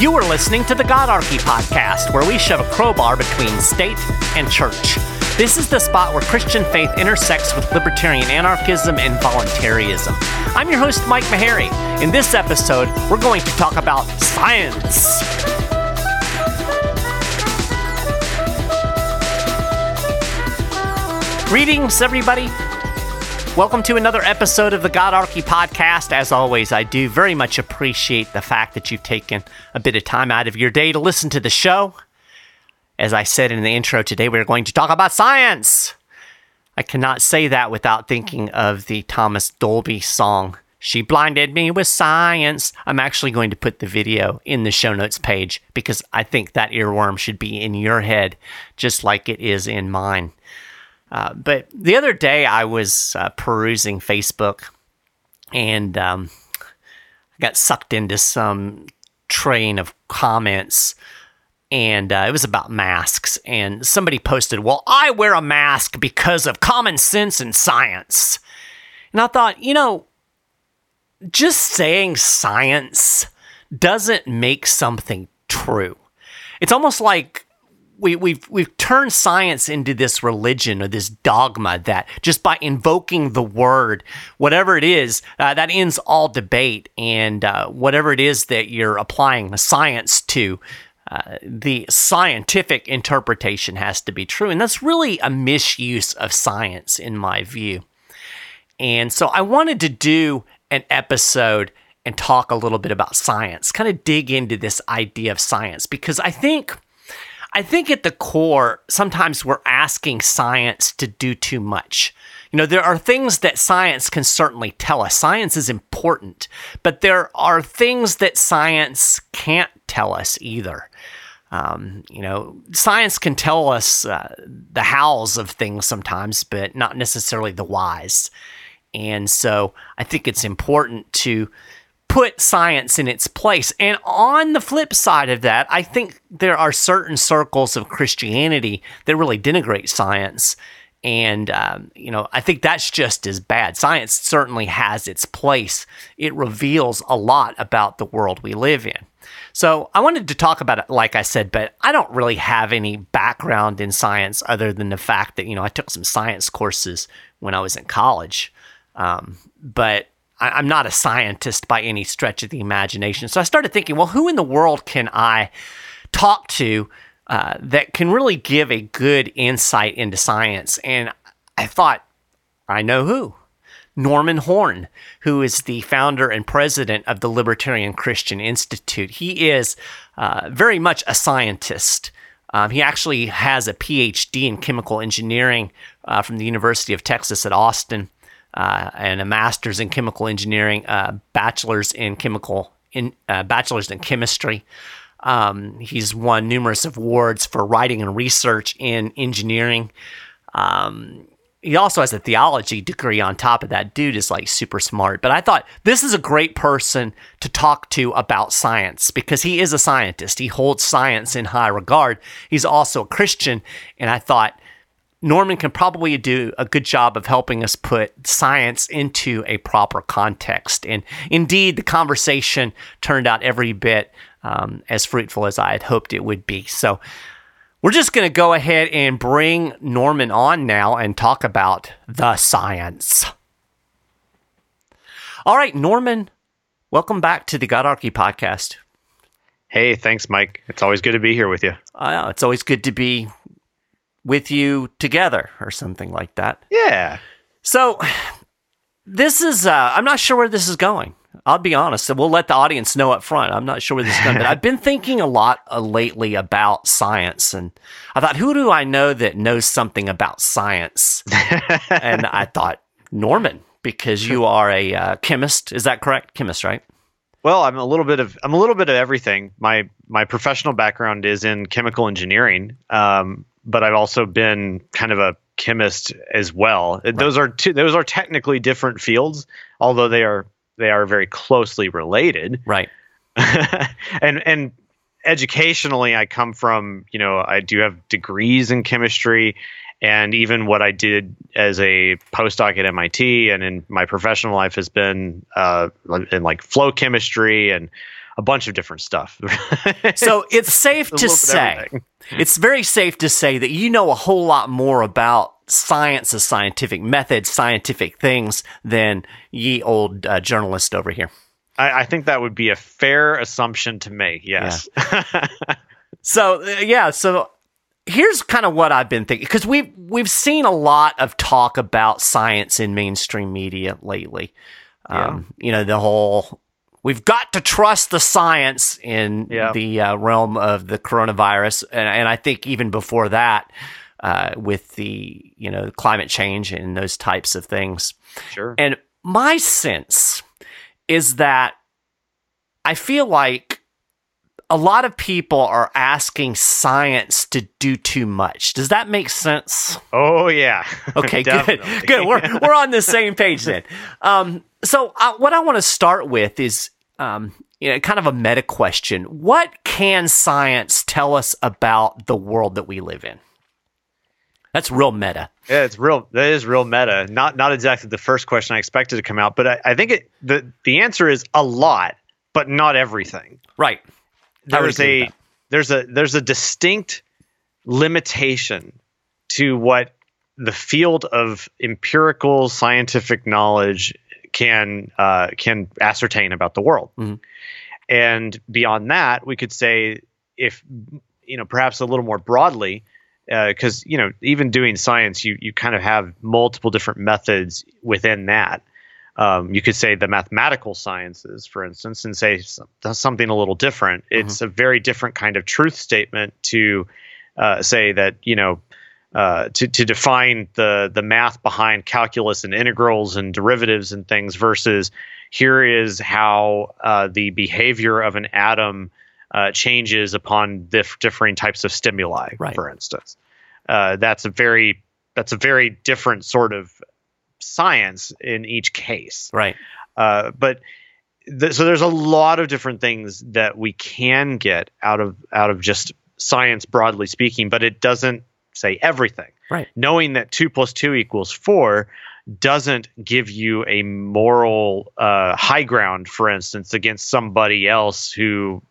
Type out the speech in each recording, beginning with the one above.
You are listening to the Godarchy podcast, where we shove a crowbar between state and church. This is the spot where Christian faith intersects with libertarian anarchism and voluntarism. I'm your host, Mike Maharrey. In this episode, we're going to talk about science. Greetings, everybody. Welcome to another episode of the Godarchy podcast. As always, I do very much appreciate the fact that you've taken a bit of time out of your day to listen to the show. As I said in the intro today, we're going to talk about science. I cannot say that without thinking of the Thomas Dolby song, She Blinded Me with Science. I'm actually going to put the video in the show notes page because I think that earworm should be in your head just like it is in mine. Uh, but the other day I was uh, perusing Facebook and um, I got sucked into some train of comments. And uh, it was about masks. And somebody posted, Well, I wear a mask because of common sense and science. And I thought, you know, just saying science doesn't make something true. It's almost like we, we've we've turned science into this religion or this dogma that just by invoking the word, whatever it is, uh, that ends all debate, and uh, whatever it is that you're applying the science to, uh, the scientific interpretation has to be true, and that's really a misuse of science, in my view. And so I wanted to do an episode and talk a little bit about science, kind of dig into this idea of science, because I think I think at the core, sometimes we're asking science to do too much. You know, there are things that science can certainly tell us. Science is important, but there are things that science can't tell us either. Um, you know, science can tell us uh, the hows of things sometimes, but not necessarily the whys. And so I think it's important to put science in its place. And on the flip side of that, I think there are certain circles of Christianity that really denigrate science. And, um, you know, I think that's just as bad. Science certainly has its place, it reveals a lot about the world we live in. So I wanted to talk about it, like I said, but I don't really have any background in science other than the fact that, you know, I took some science courses when I was in college. Um, but I, am not a scientist by any stretch of the imagination. So I started thinking, well, who in the world can I talk to uh, that can really give a good insight into science? And I thought, I know who. Norman Horn, who is the founder and president of the Libertarian Christian Institute. He is uh, very much a scientist. Um, he actually has a PhD in chemical engineering uh, from the University of Texas at Austin uh, and a master's in chemical engineering, uh, bachelor's in chemical in uh, bachelor's in chemistry. Um, he's won numerous awards for writing and research in engineering. Um, he also has a theology degree on top of that. Dude is like super smart. But I thought this is a great person to talk to about science because he is a scientist. He holds science in high regard. He's also a Christian. And I thought, Norman can probably do a good job of helping us put science into a proper context. And indeed, the conversation turned out every bit um, as fruitful as I had hoped it would be. So we're just going to go ahead and bring Norman on now and talk about the science. All right, Norman, welcome back to the Godarchy podcast. Hey, thanks, Mike. It's always good to be here with you. Uh, it's always good to be with you together or something like that. Yeah. So this is uh, I'm not sure where this is going. I'll be honest. We'll let the audience know up front. I'm not sure where this is going, but I've been thinking a lot uh, lately about science, and I thought, who do I know that knows something about science? and I thought Norman, because you are a uh, chemist. Is that correct? Chemist, right? Well, I'm a little bit of I'm a little bit of everything. My my professional background is in chemical engineering, um, but I've also been kind of a chemist as well. Right. Those are two, those are technically different fields, although they are they are very closely related. Right. and and educationally, I come from you know I do have degrees in chemistry, and even what I did as a postdoc at MIT and in my professional life has been uh, in like flow chemistry and a bunch of different stuff. so it's safe to say, it's very safe to say that you know a whole lot more about science, the scientific methods, scientific things than ye old uh, journalist over here. I, I, think that would be a fair assumption to make. Yes. Yeah. so uh, yeah, so here's kind of what I've been thinking because we've we've seen a lot of talk about science in mainstream media lately. Yeah. Um, you know, the whole we've got to trust the science in yeah. the uh, realm of the coronavirus, and, and, I think even before that, uh, with the you know climate change and those types of things. Sure. And my sense is that I feel like a lot of people are asking science to do too much. Does that make sense? Oh yeah. Okay, good. Good. We're we're on the same page then. Um, so uh, what I want to start with is um, you know, kind of a meta question. What can science tell us about the world that we live in? That's real meta. Yeah, it's real. That is real meta. Not not exactly the first question I expected to come out, but I, I think it the the answer is a lot, but not everything. Right. There's a there's a there's a distinct limitation to what the field of empirical scientific knowledge can uh, can ascertain about the world. Mm-hmm. And beyond that, we could say if you know perhaps a little more broadly because uh, you know even doing science you you kind of have multiple different methods within that um, you could say the mathematical sciences for instance and say something a little different mm-hmm. it's a very different kind of truth statement to uh, say that you know uh, to, to define the the math behind calculus and integrals and derivatives and things versus here is how uh, the behavior of an atom uh, changes upon dif- differing types of stimuli, right. for instance. Uh, that's a very that's a very different sort of science in each case. Right. Uh, but th- so there's a lot of different things that we can get out of out of just science broadly speaking, but it doesn't say everything. Right. Knowing that two plus two equals four doesn't give you a moral uh, high ground, for instance, against somebody else who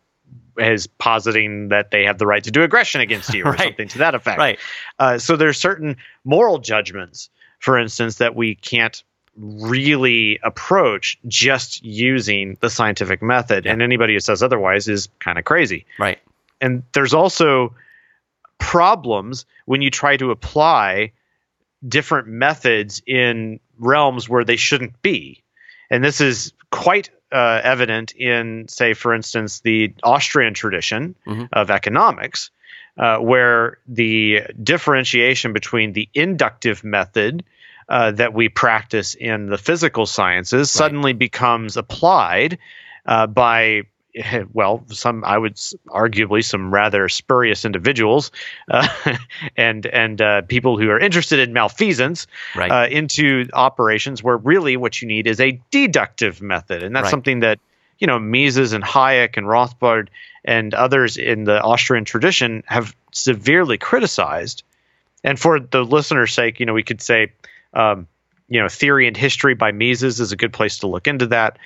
is positing that they have the right to do aggression against you or right. something to that effect. Right. Uh, so there's certain moral judgments, for instance, that we can't really approach just using the scientific method. Yeah. And anybody who says otherwise is kind of crazy. Right. And there's also problems when you try to apply different methods in realms where they shouldn't be. And this is quite uh, evident in, say, for instance, the Austrian tradition mm-hmm. of economics, uh, where the differentiation between the inductive method uh, that we practice in the physical sciences right. suddenly becomes applied uh, by well, some I would arguably some rather spurious individuals uh, and and uh, people who are interested in malfeasance right. uh, into operations where really what you need is a deductive method, and that's right. something that you know Mises and Hayek and Rothbard and others in the Austrian tradition have severely criticized. And for the listener's sake, you know, we could say, um, you know, theory and history by Mises is a good place to look into that.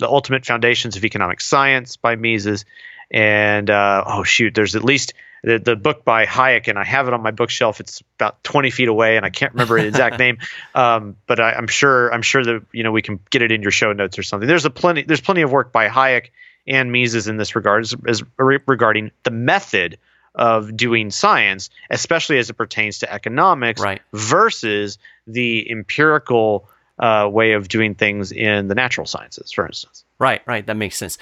The Ultimate Foundations of Economic Science by Mises, and uh, oh shoot, there's at least the, the book by Hayek, and I have it on my bookshelf. It's about 20 feet away, and I can't remember the exact name, um, but I, am sure I'm sure that you know we can get it in your show notes or something. There's a plenty there's plenty of work by Hayek and Mises in this regard as, as regarding the method of doing science, especially as it pertains to economics, right. versus the empirical uh, way of doing things in the natural sciences, for instance. Right, right. That makes sense.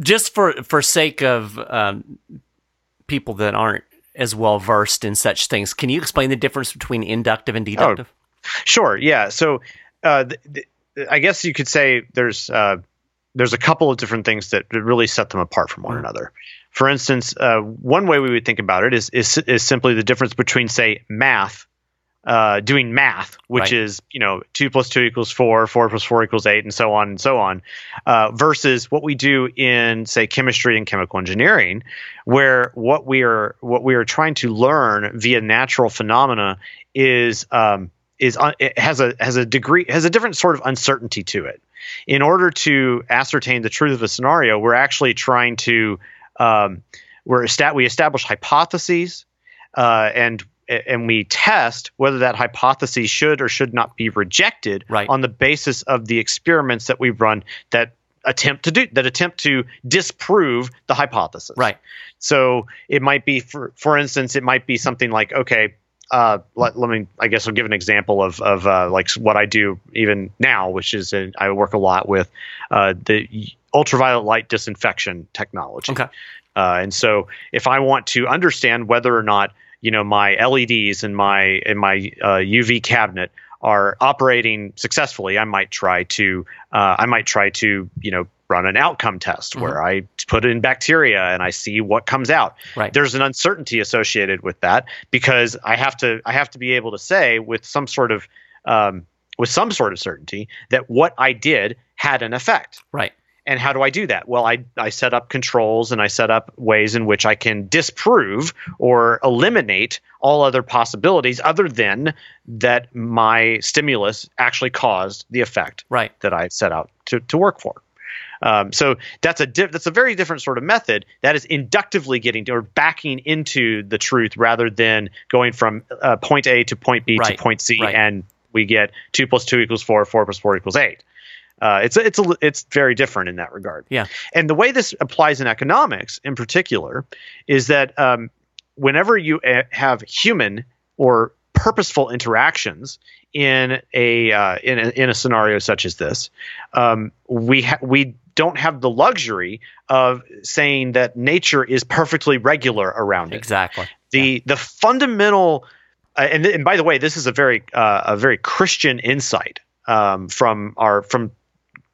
Just for for sake of um, people that aren't as well versed in such things, can you explain the difference between inductive and deductive? Oh, sure. Yeah. So uh, th- th- I guess you could say there's uh, there's a couple of different things that really set them apart from one mm-hmm. another. For instance, uh, one way we would think about it is, is is simply the difference between say math uh, doing math, which right. is you know two plus two equals four, four plus four equals eight, and so on and so on, uh, versus what we do in say chemistry and chemical engineering, where what we are what we are trying to learn via natural phenomena is um, is it has a has a degree has a different sort of uncertainty to it. In order to ascertain the truth of a scenario, we're actually trying to um, we're we establish hypotheses uh, and and we test whether that hypothesis should or should not be rejected Right. on the basis of the experiments that we run that attempt to do that attempt to disprove the hypothesis. Right. So it might be, for for instance, it might be something like, okay, uh, let, let me, I guess I'll give an example of of uh, like what I do even now, which is uh, I work a lot with uh, the ultraviolet light disinfection technology. Okay. Uh, and so if I want to understand whether or not you know my LEDs and my in my uh, UV cabinet are operating successfully, I might try to uh, I might try to you know run an outcome test where I put in bacteria and I see what comes out. Right. There's an uncertainty associated with that because I have to I have to be able to say with some sort of um, with some sort of certainty that what I did had an effect. Right. And how do I do that? Well, I, I set up controls and I set up ways in which I can disprove or eliminate all other possibilities other than that my stimulus actually caused the effect Right. that I set out to, to work for. Um, so that's a that's a very different sort of method that is inductively getting to, or backing into the truth rather than going from uh, point A to point B Right. to point C Right. and we get two plus two equals four, four plus four equals eight. Uh, it's it's a, it's very different in that regard. Yeah. And the way this applies in economics, in particular, is that um, whenever you uh, have human or purposeful interactions in a uh, in a, in a scenario such as this, um, we ha- we don't have the luxury of saying that nature is perfectly regular around it Exactly. the the fundamental uh, and, and by the way this is a very uh, a very christian insight um, from our from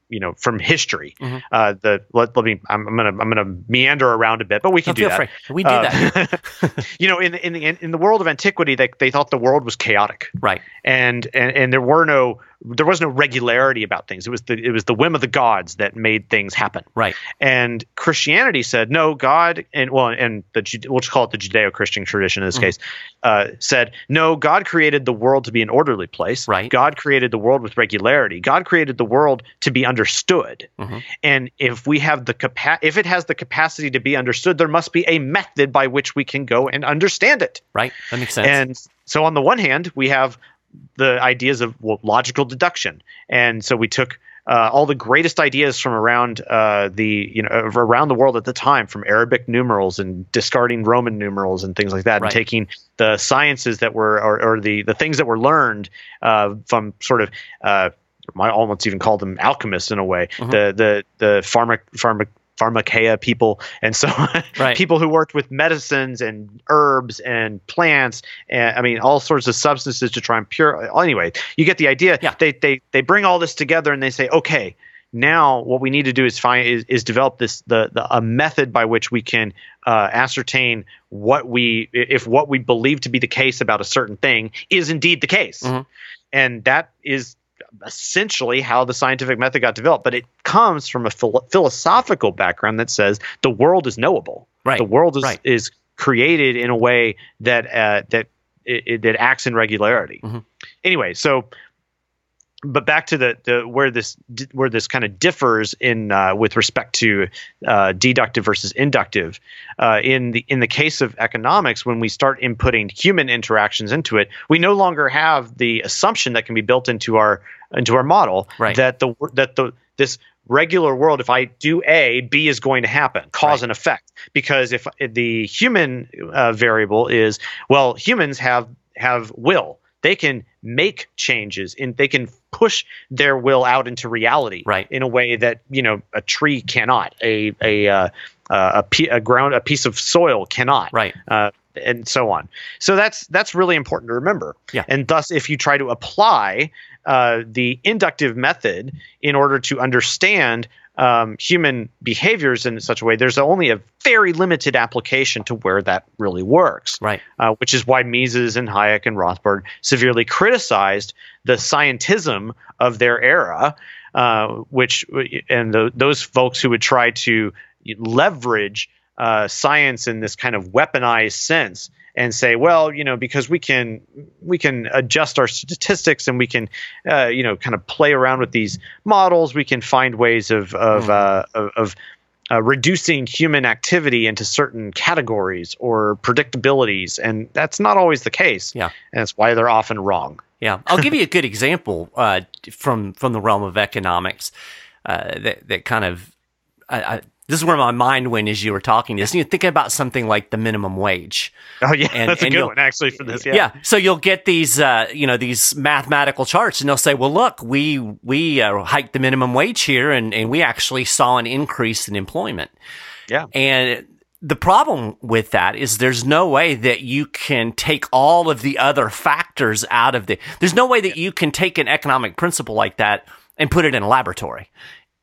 you know from history Mhm. uh, the let, let me I'm, I'm gonna i'm gonna meander around a bit but we can do that free. We do Uh, that. you know in, in in in the world of antiquity they, they thought the world was chaotic Right. and, and and there were no there was no regularity about things it was the it was the whim of the gods that made things happen Right. and Christianity said no. God and well, and the we'll just call it the Judeo-Christian tradition in this Mhm. case uh, said no. God created the world to be an orderly place. Right. God created the world with regularity. God created the world to be understood. Mhm. And if we have the capa- if it has the capacity to be understood, there must be a method by which we can go and understand it. Right. That makes sense. And so, on the one hand, we have the ideas of well, logical deduction, and so we took uh, all the greatest ideas from around uh, the you know around the world at the time, from Arabic numerals and discarding Roman numerals and things like that, Right. and taking the sciences that were or, or the the things that were learned uh, from sort of. Uh, I almost even call them alchemists in a way. Mhm. The the the pharma pharma pharmakeia people and so on Right. people who worked with medicines and herbs and plants and I mean all sorts of substances to try and pure anyway you get the idea Yeah. they they they bring all this together and they say okay now what we need to do is find is, is develop this the, the a method by which we can uh, ascertain what we if what we believe to be the case about a certain thing is indeed the case Mhm. and that is essentially how the scientific method got developed but it comes from a philo- philosophical background that says the world is knowable Right. the world is Right. is created in a way that uh, that it, it- that acts in regularity. Mhm. Anyway, so but back to the, the where this where this kind of differs in uh, with respect to uh, deductive versus inductive. Uh, in the in the case of economics, when we start inputting human interactions into it, we no longer have the assumption that can be built into our into our model Right. that the that the this regular world if i do a b is going to happen cause Right. and effect because if the human uh, variable is well humans have have will they can make changes and they can push their will out into reality Right. in a way that you know a tree cannot a a uh, uh, a, ground a piece of soil cannot Right. uh, and so on. So that's that's really important to remember. Yeah. And thus, if you try to apply uh, the inductive method in order to understand um, human behaviors in such a way, there's only a very limited application to where that really works. Right. Uh, which is why Mises and Hayek and Rothbard severely criticized the scientism of their era, uh, which and the, those folks who would try to leverage uh, science in this kind of weaponized sense and say, well, you know, because we can we can adjust our statistics and we can, uh, you know, kind of play around with these models. We can find ways of of mm. uh, of, of uh, reducing human activity into certain categories or predictabilities, and that's not always the case. Yeah, and that's why they're often wrong. Yeah, I'll give you a good example uh, from from the realm of economics uh, that that kind of I, I, this is where my mind went as you were talking this. You're thinking about something like the minimum wage. Oh yeah, and, that's and a good one actually for this. Yeah. yeah. So you'll get these, uh, you know, these mathematical charts, and they'll say, "Well, look, we we uh, hiked the minimum wage here, and and we actually saw an increase in employment." Yeah. And the problem with that is there's no way that you can take all of the other factors out of the. There's no way that you can take an economic principle like that and put it in a laboratory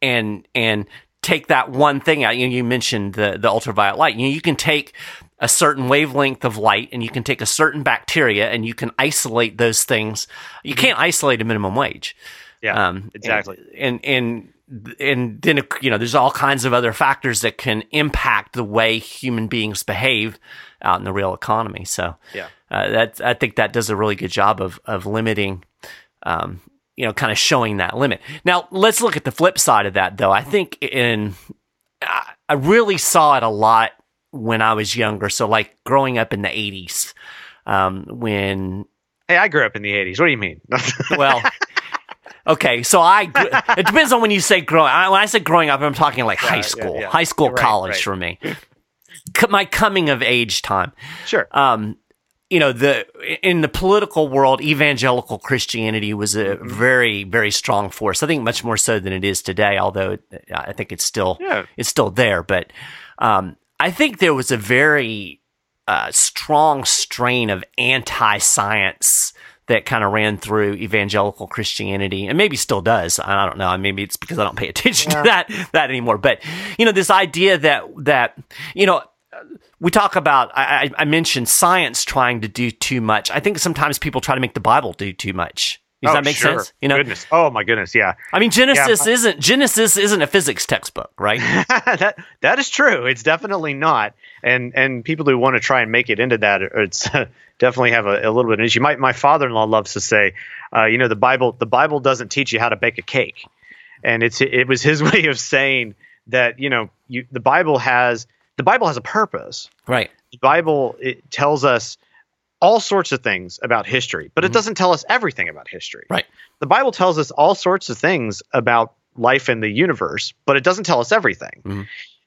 and and take that one thing out. You, know, you mentioned the, the ultraviolet light. You know, you can take a certain wavelength of light and you can take a certain bacteria and you can isolate those things. You can't isolate a minimum wage. Yeah, um, exactly. And, and, and then you know there's all kinds of other factors that can impact the way human beings behave out in the real economy. So yeah, uh, that I think that does a really good job of of limiting um, you know, kind of showing that limit. Now, let's look at the flip side of that, though. I think in, I really saw it a lot when I was younger. So, like growing up in the 80s, um, when. Hey, I grew up in the 80s. What do you mean? well, okay. So, I, it depends on when you say growing. When I say growing up, I'm talking like yeah, high school, yeah, yeah. high school, right, college right. for me. My coming of age time. Sure. Um, you know the in the political world evangelical christianity was a mm-hmm. very very strong force i think much more so than it is today although i think it's still yeah. it's still there but um, i think there was a very uh, strong strain of anti-science that kind of ran through evangelical Christianity and maybe still does. I don't know. Maybe it's because I don't pay attention yeah. to that that anymore. But you know, this idea that that you know we talk about I, I, mentioned science trying to do too much. I think sometimes people try to make the Bible do too much. Does oh, that make sure. sense? You know, goodness. Oh my goodness, yeah. I mean, Genesis yeah. isn't Genesis isn't a physics textbook, right? that that is true. It's definitely not. And and people who want to try and make it into that, it's definitely have a, a, little bit of an issue. My my father in law loves to say, uh, you know, the Bible the Bible doesn't teach you how to bake a cake, and it's it was his way of saying that you know you, the Bible has the Bible has a purpose. Right. The Bible it tells us all sorts of things about history, but mm-hmm. it doesn't tell us everything about history. Right. The Bible tells us all sorts of things about life in the universe, but it doesn't tell us everything. Mm-hmm.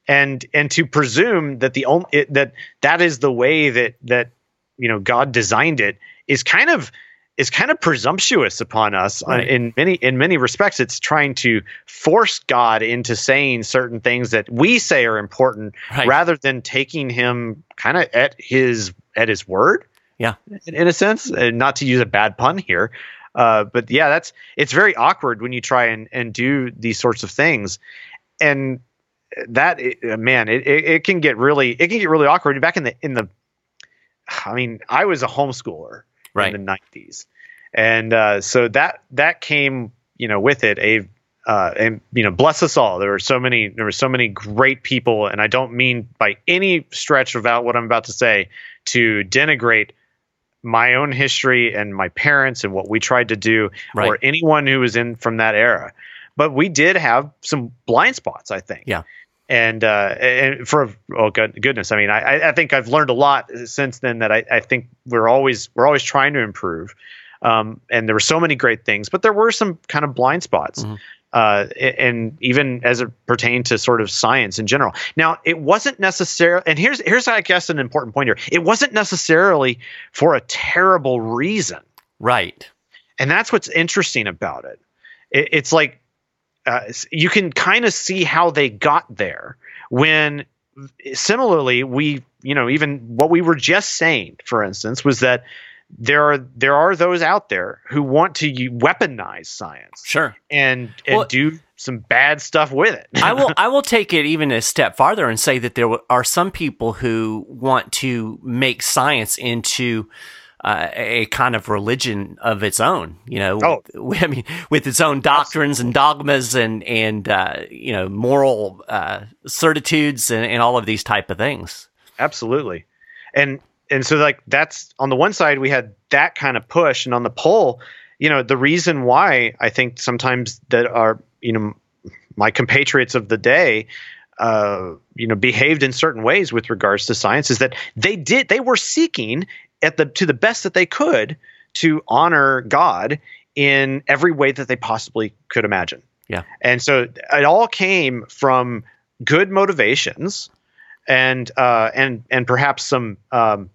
And and to presume that the only it, that that is the way that that you know God designed it is kind of is kind of presumptuous upon us uh, right. in many in many respects it's trying to force god into saying certain things that we say are important right. rather than taking him kind of at his at his word. Yeah. In, in a sense and not to use a bad pun here uh, but yeah that's it's very awkward when you try and and do these sorts of things. And that man it, it, it can get really it can get really awkward. Back in the in the i mean i was a homeschooler right. in the 90s. And uh, so that that came, you know, with it a uh, and you know, bless us all. There were so many there were so many great people, and I don't mean by any stretch about what I'm about to say to denigrate my own history and my parents and what we tried to do, right. or anyone who was in from that era. But we did have some blind spots, I think. Yeah and uh, and for oh good, goodness, I mean, I, I think I've learned a lot since then that I, I think we're always we're always trying to improve. Um, and there were so many great things, but there were some kind of blind spots. Mm-hmm. Uh, and even as it pertained to sort of science in general. Now, it wasn't necessarily, and here's here's I guess an important point here. It wasn't necessarily for a terrible reason, right? And that's what's interesting about it. it it's like uh, you can kind of see how they got there when similarly we you know even what we were just saying for instance was that there are there are those out there who want to weaponize science sure. and and well, do some bad stuff with it. I will i will take it even a step farther and say that there are some people who want to make science into uh, a kind of religion of its own. You know, oh. I mean, with its own doctrines and dogmas and and uh, you know moral uh, certitudes and, and all of these type of things. Absolutely, and and so like that's on the one side we had that kind of push, and on the poll, you know, the reason why I think sometimes that our you know my compatriots of the day uh, you know behaved in certain ways with regards to science is that they did they were seeking at the to the best that they could to honor God in every way that they possibly could imagine. Yeah. And so it all came from good motivations and uh, and and perhaps some um,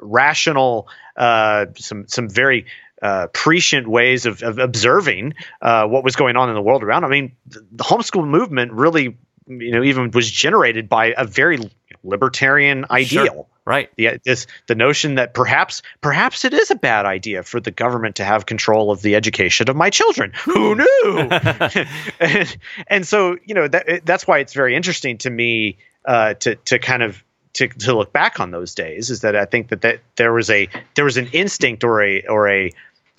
rational uh, some some very uh, prescient ways of, of observing uh, what was going on in the world around. I mean, the, the homeschool movement really, you know, even was generated by a very libertarian ideal. Sure. Right. The this the notion that perhaps perhaps it is a bad idea for the government to have control of the education of my children. Who knew? and, and so you know that that's why it's very interesting to me uh, to to kind of to, to look back on those days is that I think that, that there was a there was an instinct or a or a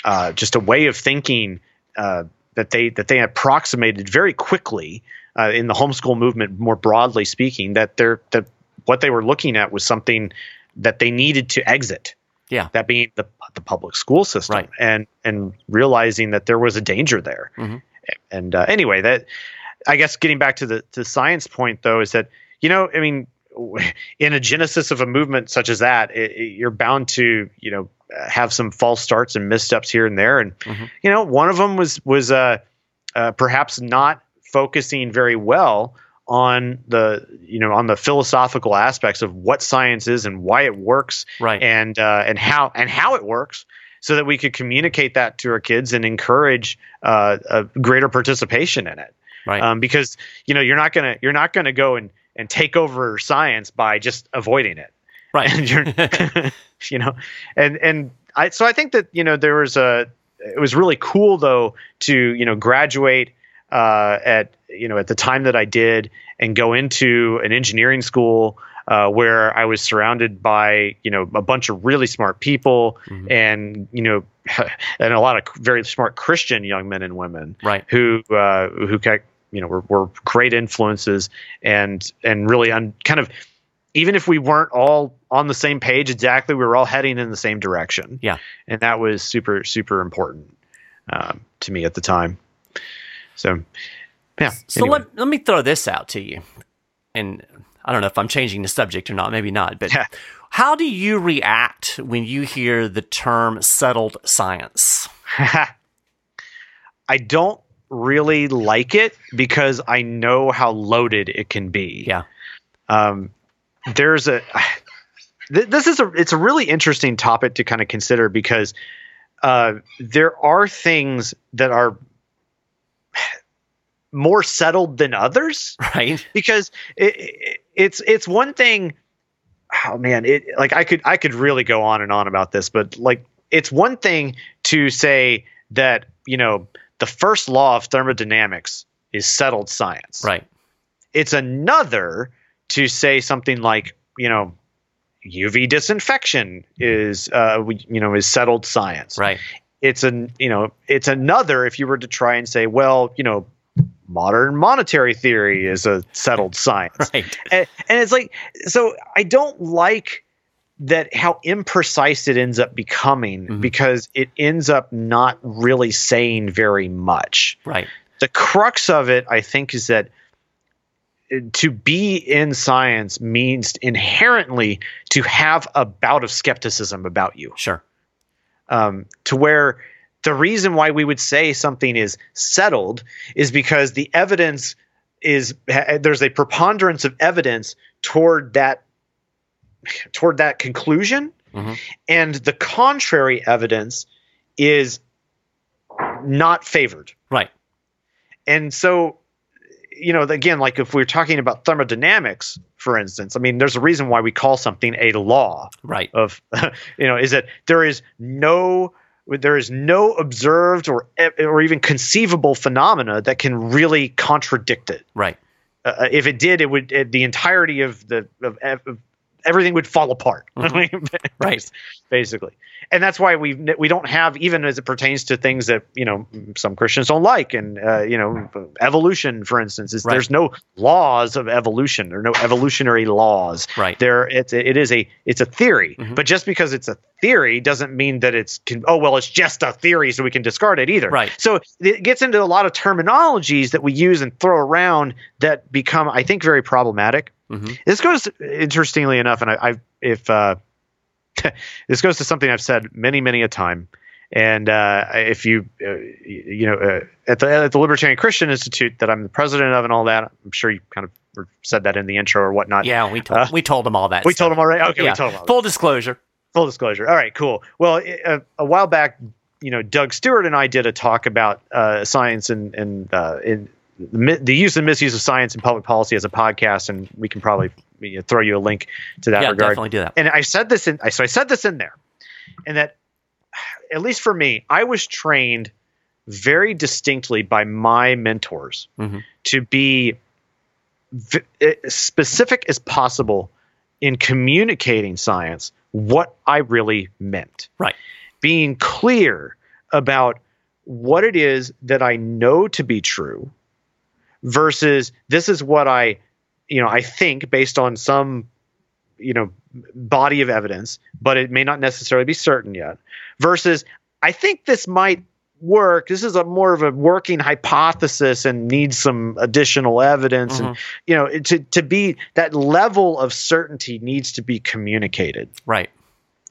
uh, just a way of thinking uh, that they that they approximated very quickly uh, in the homeschool movement more broadly speaking that they're that what they were looking at was something that they needed to exit Yeah. that being the the public school system Right. and and realizing that there was a danger there Mhm. and uh, anyway that i guess getting back to the to science point though is that you know i mean in a genesis of a movement such as that it, it- you're bound to you know have some false starts and missteps here and there and Mhm. you know one of them was was uh, uh perhaps not focusing very well on the you know on the philosophical aspects of what science is and why it works Right. and uh, and how and how it works so that we could communicate that to our kids and encourage uh, a greater participation in it right. um, because you know you're not gonna you're not gonna go and and take over science by just avoiding it right. and you're you know and and I so I think that you know there was a it was really cool though to you know graduate uh, at you know at the time that I did and go into an engineering school uh, where I was surrounded by you know a bunch of really smart people Mhm. and you know and a lot of very smart Christian young men and women right. who uh, who you know were, were great influences and and really un, kind of even if we weren't all on the same page exactly, we were all heading in the same direction. Yeah. and that was super super important um, to me at the time. So, yeah. So anyway. let, let me throw this out to you. And I don't know if I'm changing the subject or not, maybe not, but Yeah. how do you react when you hear the term settled science? I don't really like it because I know how loaded it can be. Yeah. um, there's a this is a it's a really interesting topic to kind of consider because uh, there are things that are more settled than others Right. because it, it, it's it's one thing oh man it like i could i could really go on and on about this but like it's one thing to say that you know the first law of thermodynamics is settled science Right. it's another to say something like you know uv disinfection is uh you know is settled science Right. it's an you know it's another if you were to try and say well you know modern monetary theory is a settled science Right. and, and it's like so i don't like that how imprecise it ends up becoming Mhm. because it ends up not really saying very much Right. the crux of it i think is that uh, to be in science means inherently to have a bout of skepticism about you Sure. um, to where the reason why we would say something is settled is because the evidence is there's a preponderance of evidence toward that toward that conclusion Mhm. and the contrary evidence is not favored Right. and so you know again like if we're talking about thermodynamics for instance i mean there's a reason why we call something a law Right. of you know is that there is no there is no observed or or even conceivable phenomena that can really contradict it Right. uh, if it did it would it, the entirety of the of, of everything would fall apart. Mm-hmm. right. Basically. And that's why we we don't have even as it pertains to things that you know some Christians don't like, and uh, you know evolution, for instance, is Right. there's no laws of evolution. There are no evolutionary laws. Right. There, it's it is a it's a theory, Mhm. but just because it's a theory doesn't mean that it's can, oh well it's just a theory, so we can discard it either. Right. So it gets into a lot of terminologies that we use and throw around that become, I think, very problematic. Mhm. This goes interestingly enough, and I, I've if uh, this goes to something I've said many, many a time. And uh, if you, uh, you know, uh, at the at the Libertarian Christian Institute that I'm the president of and all that, I'm sure you kind of said that in the intro or whatnot. Yeah, we told Uh, we told them all that. we stuff. told them already. Okay, Yeah. we told them. All Full disclosure. full disclosure. All right, cool. Well, a while back, you know, Doug Stuart and I did a talk about uh, science and and uh, in the the use and misuse of science in public policy as a podcast, and we can probably you know, throw you a link to that yeah, regard. definitely do that. And I said this in, so I said this in there, and that at least for me, I was trained very distinctly by my mentors Mhm. to be v- as specific as possible in communicating science what I really meant. Right. Being clear about what it is that I know to be true versus this is what I, you know, I think based on some, you know, body of evidence, but it may not necessarily be certain yet. Versus I think this might work. This is a more of a working hypothesis and needs some additional evidence and Mhm. you know to to be that level of certainty needs to be communicated Right.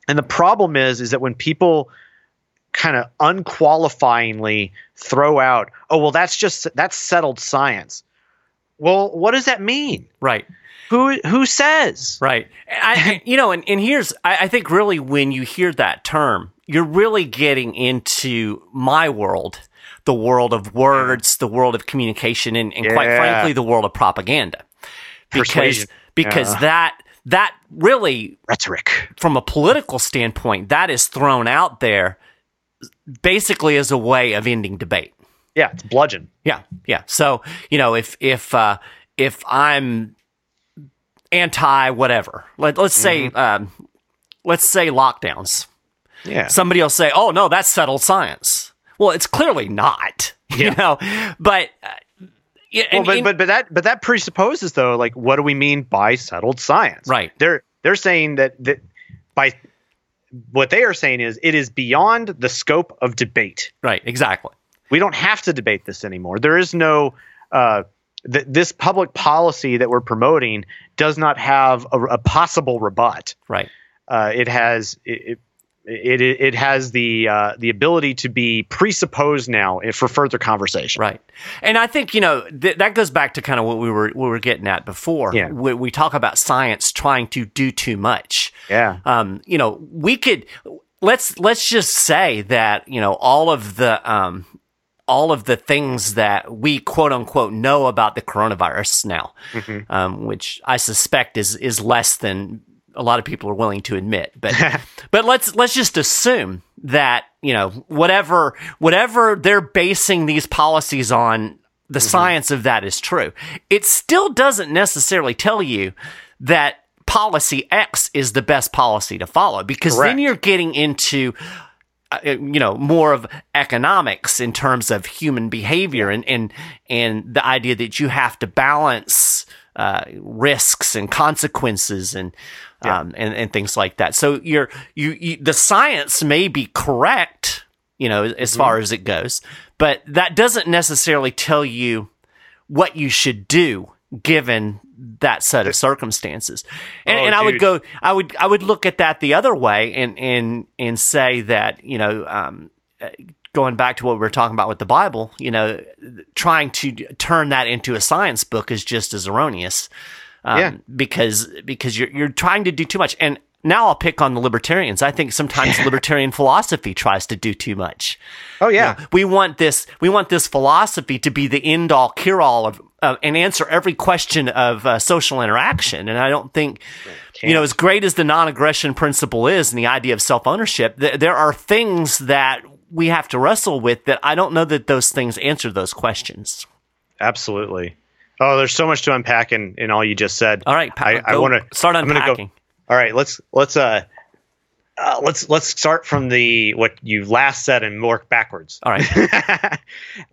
and the problem is is that when people kind of unqualifyingly throw out oh well that's just that's settled science well what does that mean Right. who who says Right. I, you know, and, and here's, I, I think really when you hear that term, you're really getting into my world, the world of words, the world of communication, and, and quite frankly, the world of propaganda. Because, Persuasion. because Yeah. that, that really, rhetoric from a political standpoint, that is thrown out there basically as a way of ending debate. yeah it's bludgeon Yeah, yeah. So you know, if if uh, if I'm anti whatever, let, let's say um, let's say lockdowns. yeah Somebody will say, "Oh no, that's settled science." Well, it's clearly not. You know, but. Uh, yeah, well, but, but but that but that presupposes though like what do we mean by settled science Right. they're they're saying that that by what they are saying is it is beyond the scope of debate right, exactly. we don't have to debate this anymore. There is no uh, th- this public policy that we're promoting does not have a, a possible rebut. Right. Uh, it has it, it, it, has the uh, the ability to be presupposed now for further conversation. Right. And I think, you know, th- that goes back to kind of what we were we were getting at before. Yeah. We, we talk about science trying to do too much. Yeah. um, you know, we could let's let's just say that you know all of the um, all of the things that we quote unquote know about the coronavirus now, Mm-hmm. um, which I suspect is is less than a lot of people are willing to admit. But but let's let's just assume that you know whatever whatever they're basing these policies on. The Mm-hmm. science of that is true. It still doesn't necessarily tell you that policy X is the best policy to follow because Correct. then you're getting into uh, you know more of economics in terms of human behavior and and and the idea that you have to balance uh, risks and consequences and um, and and things like that. So you're you, you the science may be correct, you know, as far as it goes, but that doesn't necessarily tell you what you should do given that set of circumstances. And, Oh, and I would go, I would, I would look at that the other way and, and, and say that, you know, um, uh, going back to what we were talking about with the Bible, you know, trying to turn that into a science book is just as erroneous. Um, Yeah. because, because you're, you're trying to do too much. And now I'll pick on the libertarians. I think sometimes libertarian philosophy tries to do too much Oh yeah. we want this we want this philosophy to be the end all cure all of uh, and answer every question of uh, social interaction and i don't think you know as great as the non-aggression principle is and the idea of self-ownership th- there are things that we have to wrestle with that i don't know that those things answer those questions Absolutely. Oh, there's so much to unpack in, in all you just said. all right I, Pat, I want to start I'm gonna unpacking go. All right, let's let's uh, uh let's let's start from the what you last said and work backwards. All right.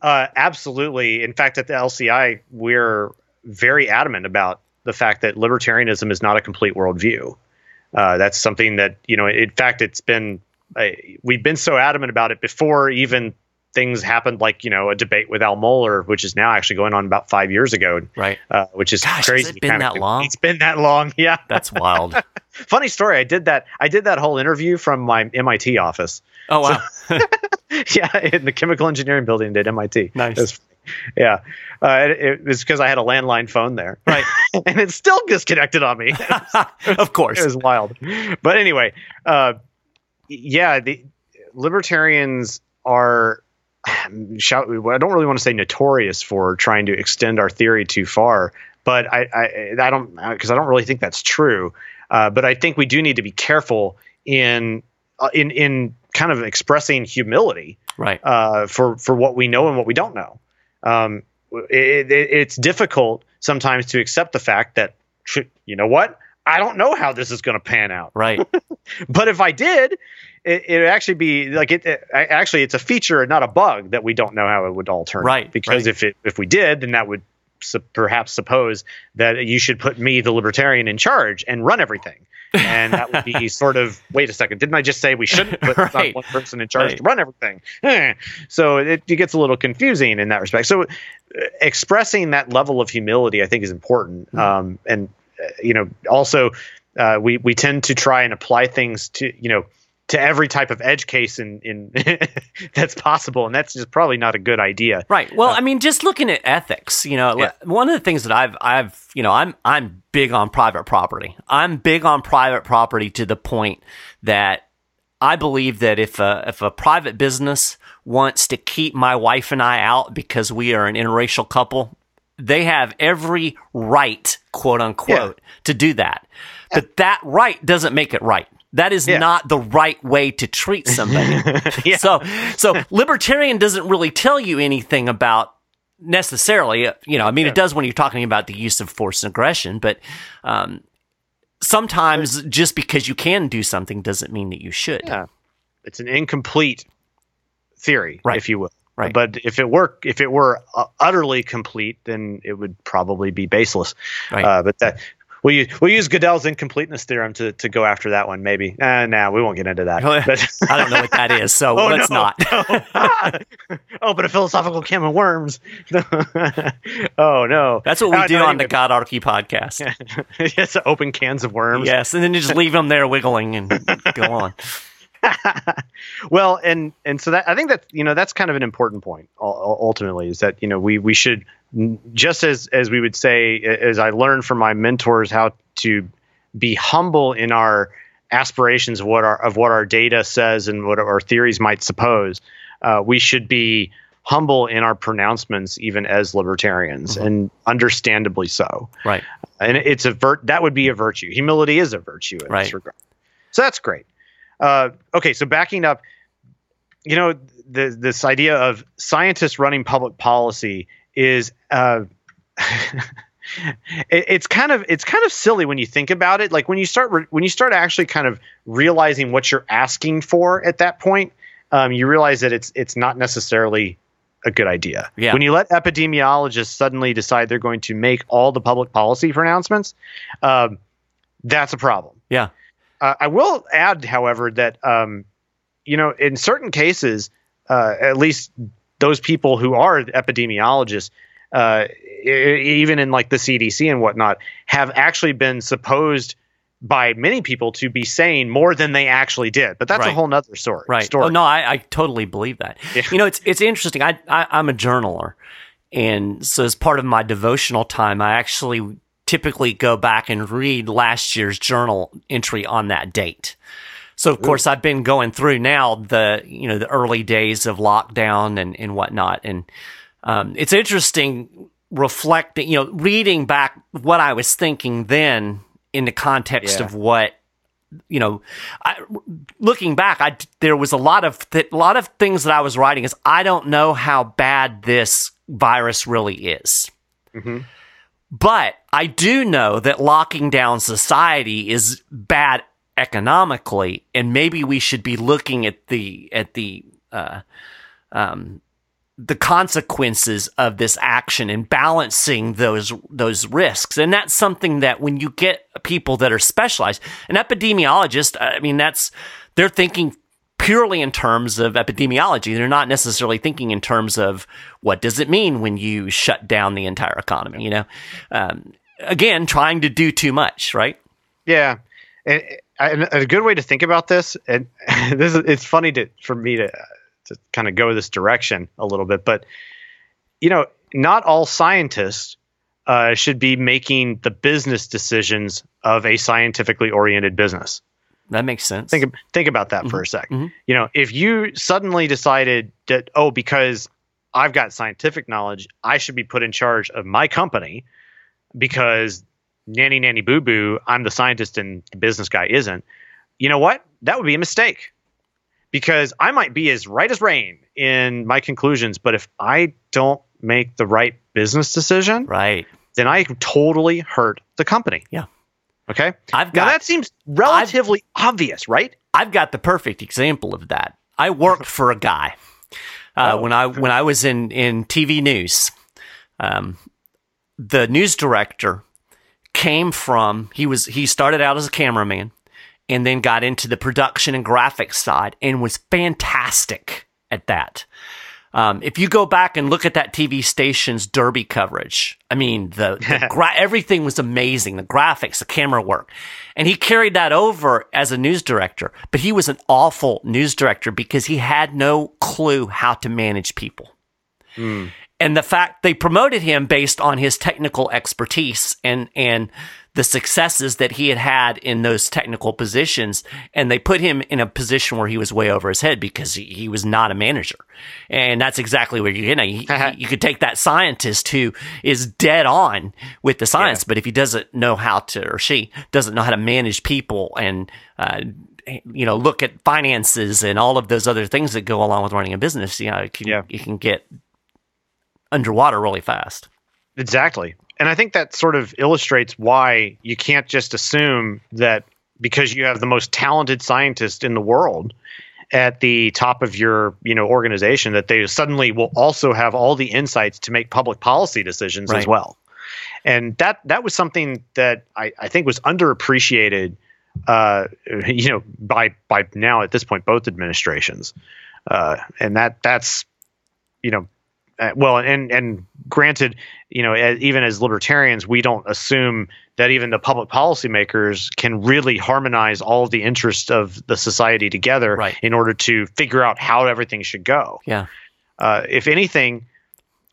uh, absolutely. In fact, at the LCI, we're very adamant about the fact that libertarianism is not a complete worldview. Uh, that's something that you know. In fact, it's been uh, we've been so adamant about it before even things happened, like you know a debate with Al Mohler, which is now actually going on about five years ago, right? Uh, which is Gosh, crazy. Has it been that long? It's been that long. Yeah, that's wild. Funny story. I did that. I did that whole interview from my MIT office. Oh wow. So, yeah, in the chemical engineering building at MIT. Nice. Yeah, uh, it, it, was because I had a landline phone there, right? and it still disconnected on me. of course, it was wild. But anyway, uh, yeah, the libertarians are. Shout, I don't really want to say notorious for trying to extend our theory too far, but I, I, I don't because I don't really think that's true. Uh, but I think we do need to be careful in uh, in in kind of expressing humility, right? Uh, for for what we know and what we don't know. Um, it, it, it's difficult sometimes to accept the fact that you know what I don't know how this is going to pan out. Right. but if I did, it would actually be like it, it, Actually, it's a feature, and not a bug, that we don't know how it would all turn. Right. Because right. if it if we did, then that would su- perhaps suppose that you should put me, the libertarian, in charge and run everything. and that would be sort of wait a second didn't i just say we shouldn't put right. one person in charge right. to run everything so it, it, gets a little confusing in that respect so uh, expressing that level of humility i think is important mm-hmm. um, and you know also uh, we we tend to try and apply things to you know to every type of edge case in, in that's possible and that's just probably not a good idea. Right. Well uh, i mean just looking at ethics you know yeah. one of the things that i've i've you know i'm i'm big on private property. I'm big on private property to the point that i believe that if a if a private business wants to keep my wife and i out because we are an interracial couple they have every right quote unquote yeah. to do that yeah. but that right doesn't make it right that is yeah. not the right way to treat somebody. So, so libertarian doesn't really tell you anything about necessarily. You know, I mean, it does when you're talking about the use of force and aggression, but um, sometimes just because you can do something doesn't mean that you should. Yeah, it's an incomplete theory, right. if you will. Right. But if it were if it were uh, utterly complete, then it would probably be baseless. Right. Uh, but that We'll use, we'll use Gödel's incompleteness theorem to, to go after that one, maybe. Uh, nah, we won't get into that. But I don't know what that is, so oh, let's no, not. oh, but a philosophical can of worms. oh, no. That's what we uh, do on even... the GodArchy podcast. yes, open cans of worms. Yes, and then you just leave them there wiggling and go on. well, and and so that I think that you know that's kind of an important point. Ultimately, is that you know we we should just as as we would say as I learned from my mentors how to be humble in our aspirations of what our of what our data says and what our theories might suppose. Uh, we should be humble in our pronouncements, even as libertarians, mm-hmm. and understandably so. Right. And it's a vir- that would be a virtue. Humility is a virtue in right. this regard. So that's great. Uh, okay, so backing up, you know, the, this idea of scientists running public policy is uh, it, it's kind of it's kind of silly when you think about it. Like when you start re- when you start actually kind of realizing what you're asking for at that point, um, you realize that it's it's not necessarily a good idea. Yeah. When you let epidemiologists suddenly decide they're going to make all the public policy pronouncements, um, that's a problem. Yeah. Uh, I will add, however, that um, you know, in certain cases, uh, at least those people who are epidemiologists, uh, even in like the CDC and whatnot, have actually been supposed by many people to be saying more than they actually did. But that's right. a whole nother story. Right. Story. Oh no, I, I totally believe that. Yeah. You know, it's it's interesting. I, I I'm a journaler, and so as part of my devotional time, I actually typically go back and read last year's journal entry on that date. So of course I've been going through now the you know the early days of lockdown and and whatnot, and um, it's interesting reflecting you know reading back what I was thinking then in the context yeah. of what you know I, looking back I there was a lot of th- a lot of things that I was writing is I don't know how bad this virus really is. Mm-hmm But I do know that locking down society is bad economically, and maybe we should be looking at the at the uh, um, the consequences of this action and balancing those those risks. And that's something that when you get people that are specialized, an epidemiologist, I mean, that's they're thinking purely in terms of epidemiology. They're not necessarily thinking in terms of what does it mean when you shut down the entire economy. You know, um, again, trying to do too much, right? Yeah, and, and a good way to think about this, and this is it's funny to for me to to kind of go this direction a little bit, but you know, not all scientists uh, should be making the business decisions of a scientifically oriented business. That makes sense. Think think about that mm-hmm. for a 2nd mm-hmm. You know, if you suddenly decided that oh, because I've got scientific knowledge, I should be put in charge of my company because nanny nanny boo boo, I'm the scientist and the business guy isn't. You know what? That would be a mistake. Because I might be as right as rain in my conclusions, but if I don't make the right business decision, right, then I totally hurt the company. Yeah. Okay. I've got now that seems relatively I've, obvious, right? I've got the perfect example of that. I worked for a guy uh, oh. when I when I was in in TV news. Um, the news director came from he was he started out as a cameraman and then got into the production and graphics side and was fantastic at that. Um, if you go back and look at that TV station's derby coverage, I mean, the, the gra- everything was amazing. The graphics, the camera work. And he carried that over as a news director, but he was an awful news director because he had no clue how to manage people. Mm. And the fact they promoted him based on his technical expertise and, and the successes that he had had in those technical positions. And they put him in a position where he was way over his head because he, he was not a manager. And that's exactly where you're getting. You, you could take that scientist who is dead on with the science, yeah. but if he doesn't know how to, or she doesn't know how to manage people and, uh, you know, look at finances and all of those other things that go along with running a business, you know, you can, yeah. you can get underwater really fast. Exactly and I think that sort of illustrates why you can't just assume that because you have the most talented scientist in the world at the top of your you know organization that they suddenly will also have all the insights to make public policy decisions right. as well and that that was something that I, I think was underappreciated uh, you know by by now at this point both administrations uh, and that that's you know uh, well, and and granted, you know, as, even as libertarians, we don't assume that even the public policymakers can really harmonize all the interests of the society together right. in order to figure out how everything should go. Yeah. Uh, if anything,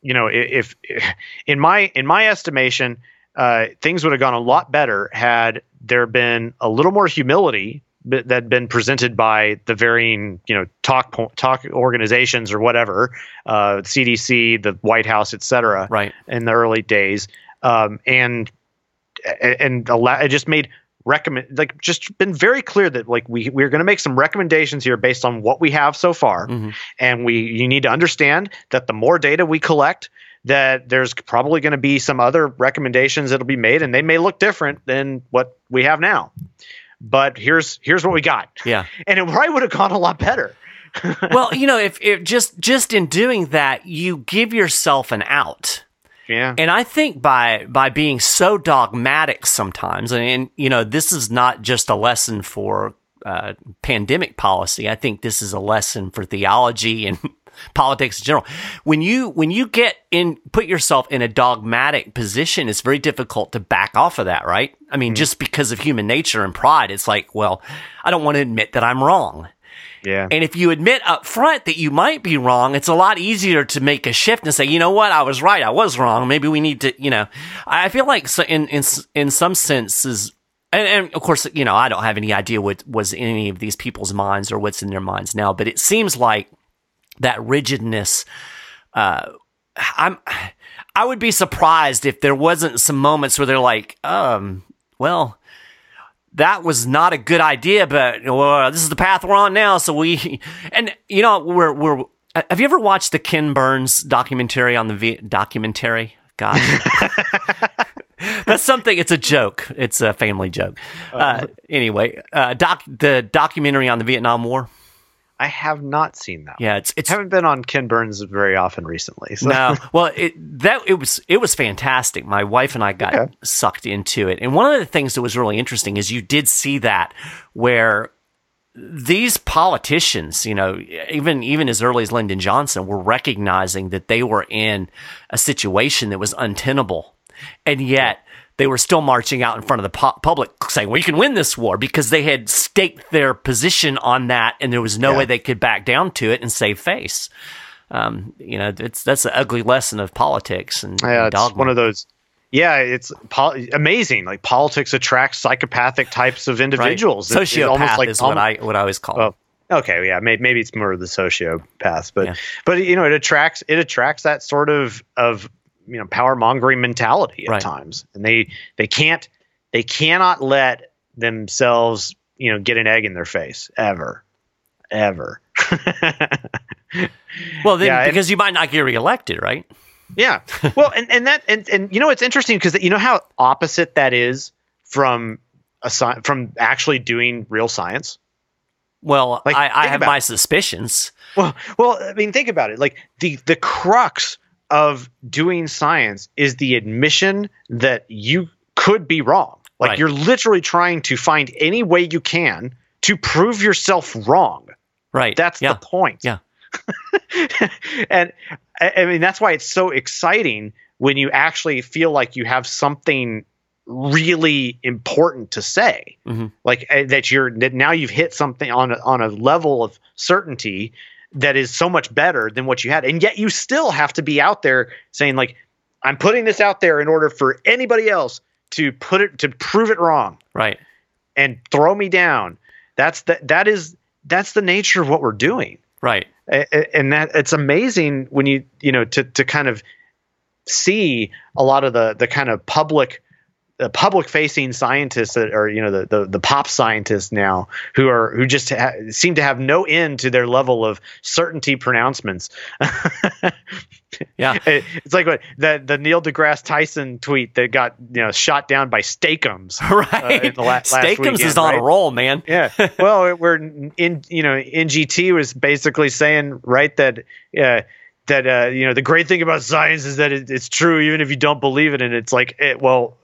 you know, if, if, in my in my estimation, uh, things would have gone a lot better had there been a little more humility that had been presented by the varying you know talk talk organizations or whatever uh, CDC the White House et cetera right. in the early days. Um, and and it just made recommend like just been very clear that like we we're going to make some recommendations here based on what we have so far. Mm-hmm. and we you need to understand that the more data we collect that there's probably going to be some other recommendations that'll be made and they may look different than what we have now but here's here's what we got. Yeah, and it probably would have gone a lot better. well, you know, if, if just just in doing that, you give yourself an out. Yeah. And I think by by being so dogmatic sometimes, and, and you know, this is not just a lesson for uh, pandemic policy. I think this is a lesson for theology and politics in general. When you when you get in put yourself in a dogmatic position, it's very difficult to back off of that, right? I mean, mm-hmm. just because of human nature and pride, it's like, well, I don't want to admit that I'm wrong. Yeah. And if you admit up front that you might be wrong, it's a lot easier to make a shift and say, you know what, I was right, I was wrong. Maybe we need to, you know, I feel like in in in some senses. And, and of course, you know, I don't have any idea what was in any of these people's minds or what's in their minds now, but it seems like that rigidness. Uh, I'm, I would be surprised if there wasn't some moments where they're like, um, well, that was not a good idea, but well, this is the path we're on now. So we, and you know, we're, we're, have you ever watched the Ken Burns documentary on the v- documentary? God. That's something. It's a joke. It's a family joke. Uh, anyway, uh, doc the documentary on the Vietnam War. I have not seen that. Yeah, it's it's I haven't been on Ken Burns very often recently. So. no. Well, it that it was it was fantastic. My wife and I got Okay. sucked into it, and one of the things that was really interesting is you did see that where these politicians, you know, even even as early as Lyndon Johnson, were recognizing that they were in a situation that was untenable, and yet they were still marching out in front of the pu- public saying we can win this war because they had staked their position on that, and there was no Yeah. way they could back down to it and save face. Um, you know, it's that's an ugly lesson of politics and, Yeah, and it's one of those. Yeah, it's pol- amazing. Like politics attracts psychopathic types of right? individuals. It- it Sociopath almost like is what I what I always call. Oh, them. okay, yeah, maybe, maybe it's more of the sociopath but Yeah. but you know, it attracts it attracts that sort of of you know power mongering mentality at Right. times, and they they can't they cannot let themselves you know get an egg in their face ever, ever. Well, then Yeah, and- because you might not get reelected, right? Yeah. Well, and, and that and, and you know it's interesting because you know how opposite that is from a sci- from actually doing real science. Well, Like, I, I have my it. suspicions. Well, well, I mean, think about it. Like the the crux of doing science is the admission that you could be wrong. Like Right. you're literally trying to find any way you can to prove yourself wrong. Right. That's yeah. the point. Yeah. and I, mean that's why it's so exciting when you actually feel like you have something really important to say. Mhm. Like uh, that you're that now you've hit something on a, on a level of certainty that is so much better than what you had. And yet you still have to be out there saying like I'm putting this out there in order for anybody else to put it to prove it wrong Right. and throw me down. That's the, that is that's the nature of what we're doing Right. and that it's amazing when you you know to to kind of see a lot of the the kind of public the public facing scientists that are you know the, the the pop scientists now who are who just ha- seem to have no end to their level of certainty pronouncements Yeah. It- it's like what the the Neil deGrasse Tyson tweet that got you know shot down by Steak-umms Right. in the la- weekend, is on right? a roll, man. yeah. Well, we're in, you know, NGT was basically saying, right, that, uh, that, uh, you know, the great thing about science is that it, it's true, even if you don't believe it. And it's like, it, well,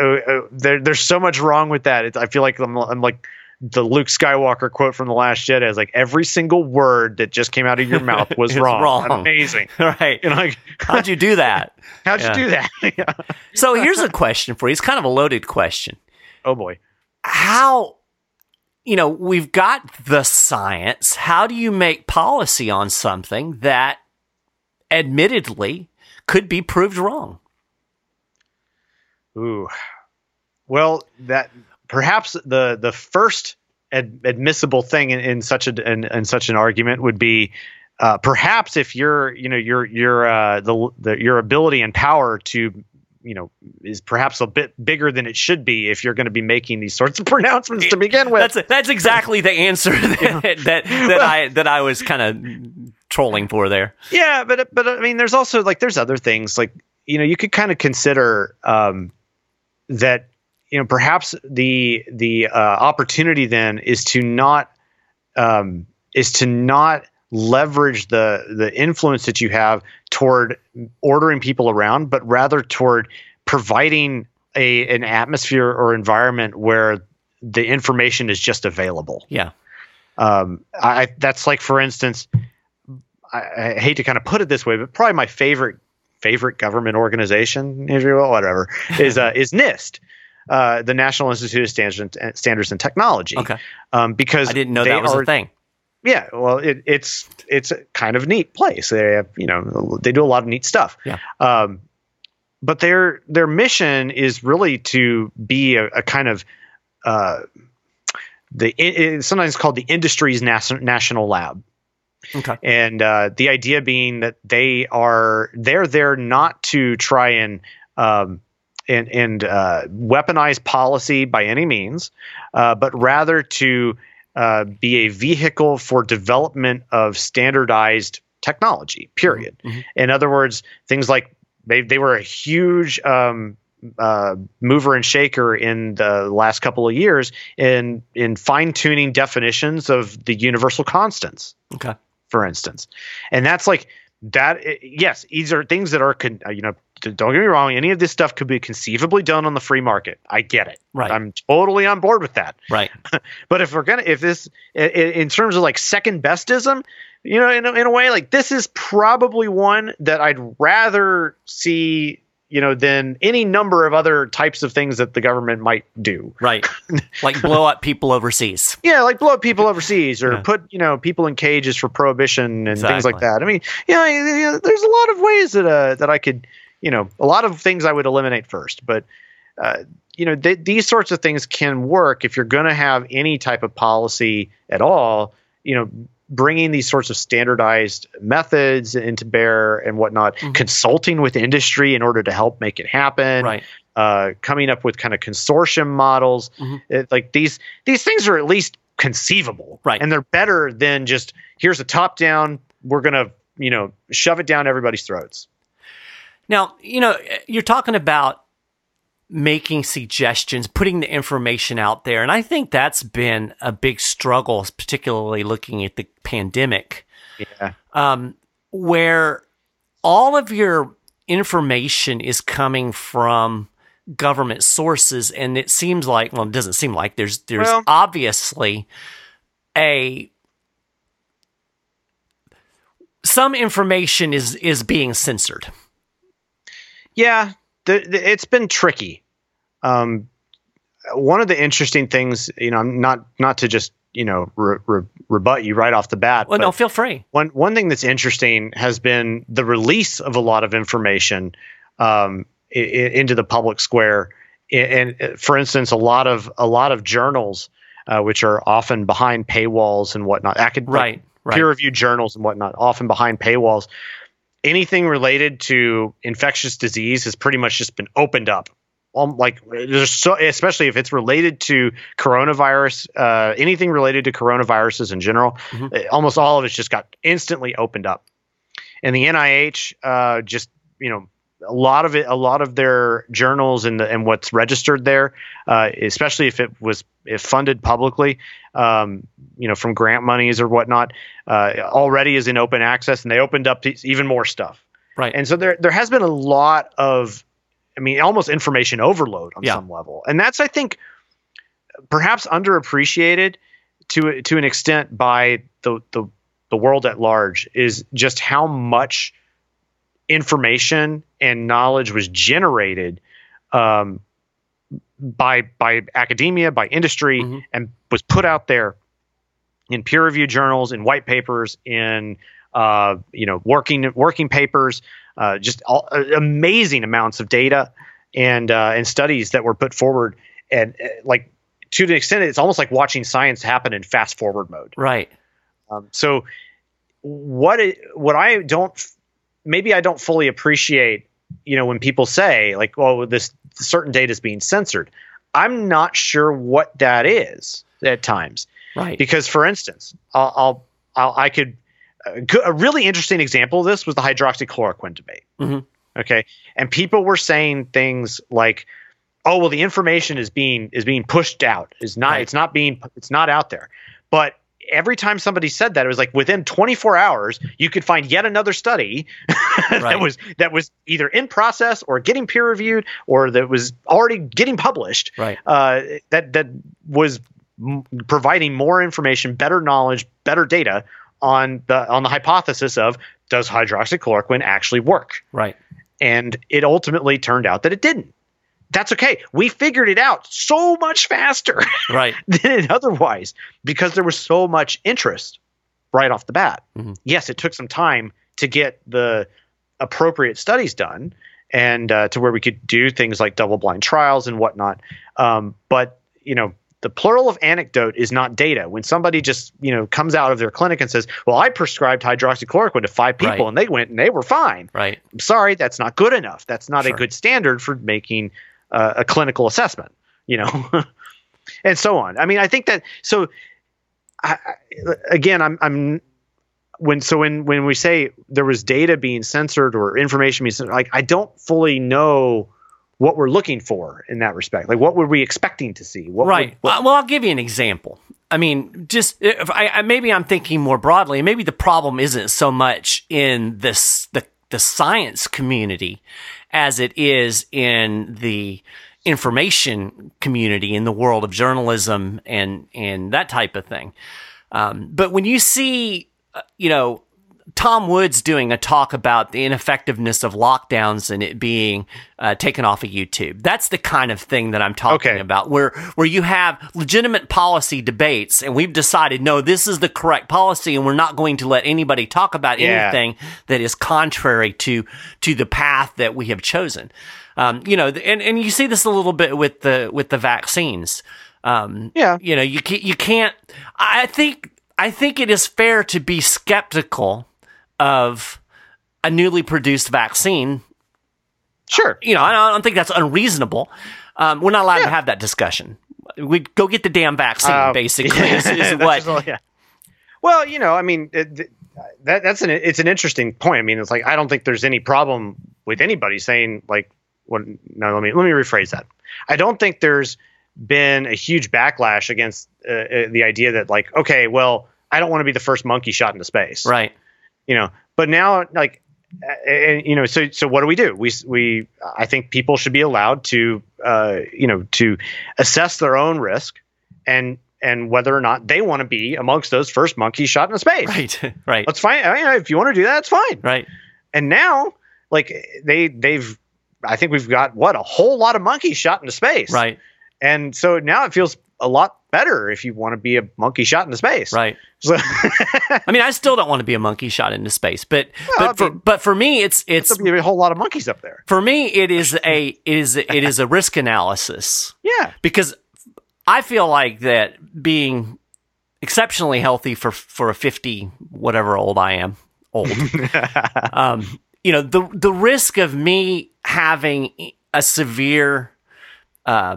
uh, uh, there, there's so much wrong with that. It's, I feel like I'm, I'm like the Luke Skywalker quote from The Last Jedi is like every single word that just came out of your mouth was It's wrong. wrong. Amazing. Right. You know, like, How'd you do that? how'd Yeah. you do that? Yeah. So here's a question for you. It's kind of a loaded question. Oh boy. How, you know, we've got the science. How do you make policy on something that admittedly could be proved wrong? Ooh. Well, that perhaps the the first ad- admissible thing in, in such a in, in such an argument would be uh, perhaps if your you know your your uh, the, the your ability and power to you know is perhaps a bit bigger than it should be if you're going to be making these sorts of pronouncements to begin with. That's that's exactly the answer that that, that I that I was kind of trolling for there. Yeah, but but I mean, there's also like there's other things like you know you could kind of consider um, that you know perhaps the the uh, opportunity then is to not um, is to not leverage the the influence that you have toward ordering people around, but rather toward providing a an atmosphere or environment where the information is just available Yeah. um, I that's like for instance, I, I hate to kind of put it this way, but probably my favorite favorite government organization, if you will, whatever, is uh, is NIST, uh, the National Institute of Standards and, Standards and Technology. Okay. Um, because I didn't know that was are, a thing. Yeah, well, it, it's it's a kind of neat place. They have you know they do a lot of neat stuff. Yeah. Um, but their their mission is really to be a, a kind of uh, the it, it's sometimes called the industry's nas- national lab Okay. and uh, the idea being that they are they're there not to try and um, and and uh, weaponize policy by any means, uh, but rather to uh, be a vehicle for development of standardized technology. Period. Mhm. In other words, things like they they were a huge um, uh, mover and shaker in the last couple of years in in fine tuning definitions of the universal constants. Okay. For instance, and that's like that. Yes, these are things that are con- uh, you know. Don't get me wrong. Any of this stuff could be conceivably done on the free market. I get it. Right. I'm totally on board with that. Right. but if we're gonna, if this, in, in terms of like second bestism, you know, in a, in a way, like this is probably one that I'd rather see you know, than any number of other types of things that the government might do. Right. like blow up people overseas. Yeah, like blow up people overseas or yeah. put, you know, people in cages for prohibition and exactly. things like that. I mean, you know, there's a lot of ways that uh, that I could, you know, a lot of things I would eliminate first, but uh, you know, th- these sorts of things can work if you're going to have any type of policy at all, you know, bringing these sorts of standardized methods into bear and whatnot, mm-hmm. consulting with industry in order to help make it happen. Right. Uh, coming up with kind of consortium models, mm-hmm. it, like these these things are at least conceivable, right? And they're better than just here's a top down. We're gonna you know shove it down everybody's throats. Now you know you're talking about making suggestions, putting the information out there. And I think that's been a big struggle, particularly looking at the pandemic. Yeah. Um, where all of your information is coming from government sources and it seems like well it doesn't seem like there's there's well, obviously a some information is is being censored yeah the, the, it's been tricky. Um, one of the interesting things, you know, not not to just you know re- re- rebut you right off the bat. Well, no, feel free. One one thing that's interesting has been the release of a lot of information um, I- into the public square. And, and, uh, for instance, a lot of a lot of journals, uh, which are often behind paywalls and whatnot, academic, right, right. peer-reviewed journals and whatnot, often behind paywalls, anything related to infectious disease has pretty much just been opened up. Um, like there's so, especially if it's related to coronavirus, uh, anything related to coronaviruses in general, mm-hmm. almost all of it's just got instantly opened up. And the NIH uh, just you know a lot of it, a lot of their journals and the and what's registered there, uh, especially if it was if funded publicly, um, you know, from grant monies or whatnot, uh, already is in open access, and they opened up even more stuff. Right. And so there there has been a lot of, I mean, almost information overload on yeah. some level, and that's I think perhaps underappreciated to to an extent by the the the world at large is just how much information and knowledge was generated um, by by academia, by industry, mm-hmm. and was put out there in peer reviewed journals, in white papers, in uh, you know working working papers, uh, just all, uh, amazing amounts of data and uh, and studies that were put forward, and uh, like to the extent it's almost like watching science happen in fast forward mode. Right. Um, so what it, what I don't maybe I don't fully appreciate, you know, when people say like, "Oh, this certain data is being censored." I'm not sure what that is at times, right? Because, for instance, I'll, I'll, I'll i could a really interesting example of this was the hydroxychloroquine debate. Mm-hmm. Okay, and people were saying things like, "Oh, well, the information is being is being pushed out. Is not right. it's not being it's not out there." But every time somebody said that, it was like within 24 hours, you could find yet another study that right. was that was either in process or getting peer reviewed or that was already getting published. Right. Uh, that that was m- providing more information, better knowledge, better data on the on the hypothesis of does hydroxychloroquine actually work? Right. And it ultimately turned out that it didn't that's okay. We figured it out so much faster right. than it otherwise because there was so much interest right off the bat. Mm-hmm. Yes, it took some time to get the appropriate studies done and uh, to where we could do things like double blind trials and whatnot. Um, but, you know, the plural of anecdote is not data. When somebody just, you know, comes out of their clinic and says, "Well, I prescribed hydroxychloroquine to five people right. and they went and they were fine." Right. I'm sorry, that's not good enough. That's not sure. a good standard for making uh, a clinical assessment, you know, and so on. I mean, I think that so. I, again, I'm I'm when so when when we say there was data being censored or information being censored, like I don't fully know what we're looking for in that respect. Like, what were we expecting to see? What right. would- what- well, I'll give you an example. I mean, just if I, I maybe I'm thinking more broadly. Maybe the problem isn't so much in this the the science community as it is in the information community in the world of journalism and and that type of thing. Um, but when you see, uh, you know, Tom Woods doing a talk about the ineffectiveness of lockdowns and it being uh, taken off of YouTube. That's the kind of thing that I'm talking Okay. about, where where you have legitimate policy debates, and we've decided no, this is the correct policy, and we're not going to let anybody talk about Yeah. anything that is contrary to to the path that we have chosen. Um, you know, and and you see this a little bit with the with the vaccines. Um, yeah. you know you can't, you can't i think i think it is fair to be skeptical of a newly produced vaccine Sure. you know i don't, think that's unreasonable um, we're not allowed to have that discussion we go get the damn vaccine Uh, basically is, is what all- yeah. Well, you know, I mean, it, that that's an it's an interesting point. I mean, it's like I don't think there's any problem with anybody saying like, what? No, let me let me rephrase that. I don't think there's been a huge backlash against uh, uh, the idea that like, okay, well, I don't want to be the first monkey shot into space, right you know but now like and you know so so what do we do? We we i think people should be allowed to uh you know to assess their own risk and and whether or not they want to be amongst those first monkeys shot into space. Right right. That's fine I mean, if you want to do that it's fine. Right. And now like they they've i think we've got what a whole lot of monkeys shot into space. Right. And so now it feels a lot better if you want to be a monkey shot into space. Right. So, i mean i still don't want to be a monkey shot into space but Well, I but for but for me it's it's a whole lot of monkeys up there. For me it is a it is it is a risk analysis. Yeah. Because I feel like that being exceptionally healthy for for a 50 whatever old I am old um you know the the risk of me having a severe uh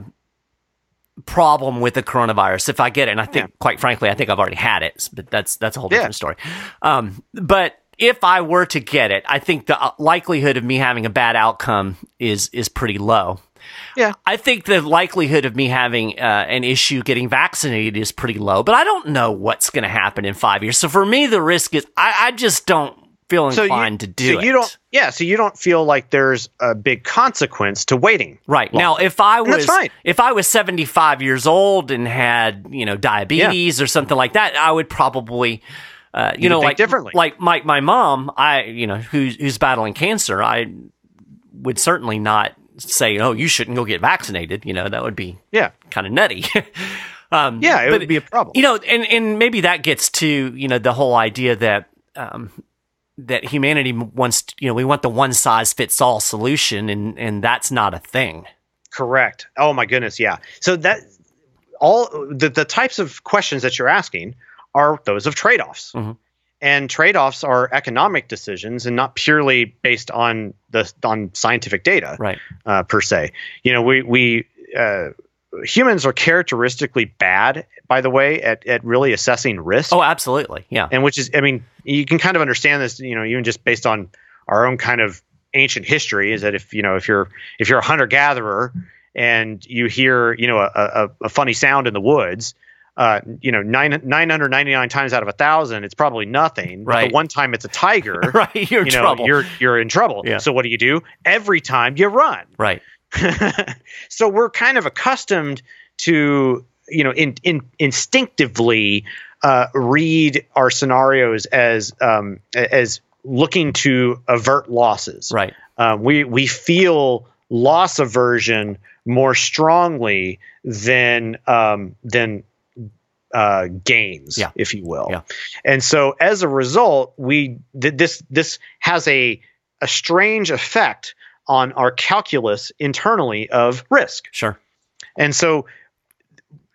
problem with the coronavirus if I get it and I think quite frankly I think I've already had it but that's that's a whole Yeah. different story um but if I were to get it I think the uh, likelihood of me having a bad outcome is is pretty low yeah I think the likelihood of me having uh, an issue getting vaccinated is pretty low, but I don't know what's going to happen in five years. So for me, the risk is I, I just don't feel so you, to do so it. you don't yeah so you don't feel like there's a big consequence to waiting right now, if I was if I was seventy five years old and had you know diabetes or something like that, I would probably. Uh, you would know, like differently. like my my mom, I you know who's who's battling cancer, I would certainly not say, oh, you shouldn't go get vaccinated. You know, that would be yeah kind of nutty. um, yeah it but- would be a problem you know, and and maybe that gets to you know the whole idea that um, that humanity wants you know we want the one size fits all solution, and and that's not a thing. correct oh my goodness yeah so that all the, the types of questions that you're asking are those of trade-offs Mhm. and trade-offs are economic decisions and not purely based on the on scientific data Right. uh, per se. You know, we we uh, humans are characteristically bad, by the way, at at really assessing risk. Oh, absolutely. Yeah. and which is, I mean, you can kind of understand this, you know, even just based on our own kind of ancient history. Is that if you know if you're if you're a hunter gatherer and you hear you know a, a, a funny sound in the woods. Uh, you know, nine nine hundred ninety nine times out of a thousand, it's probably nothing. But Right. the one time it's a tiger, right. You're in you know, trouble. you're you're in trouble. Yeah. So what do you do? Every time you run. right. so we're kind of accustomed to you know in, in instinctively uh, read our scenarios as um, as looking to avert losses Right. um, we we feel loss aversion more strongly than um, than uh, gains, Yeah. if you will. Yeah. And so as a result, we th- this this has a a strange effect on our calculus internally of risk. Sure. And so,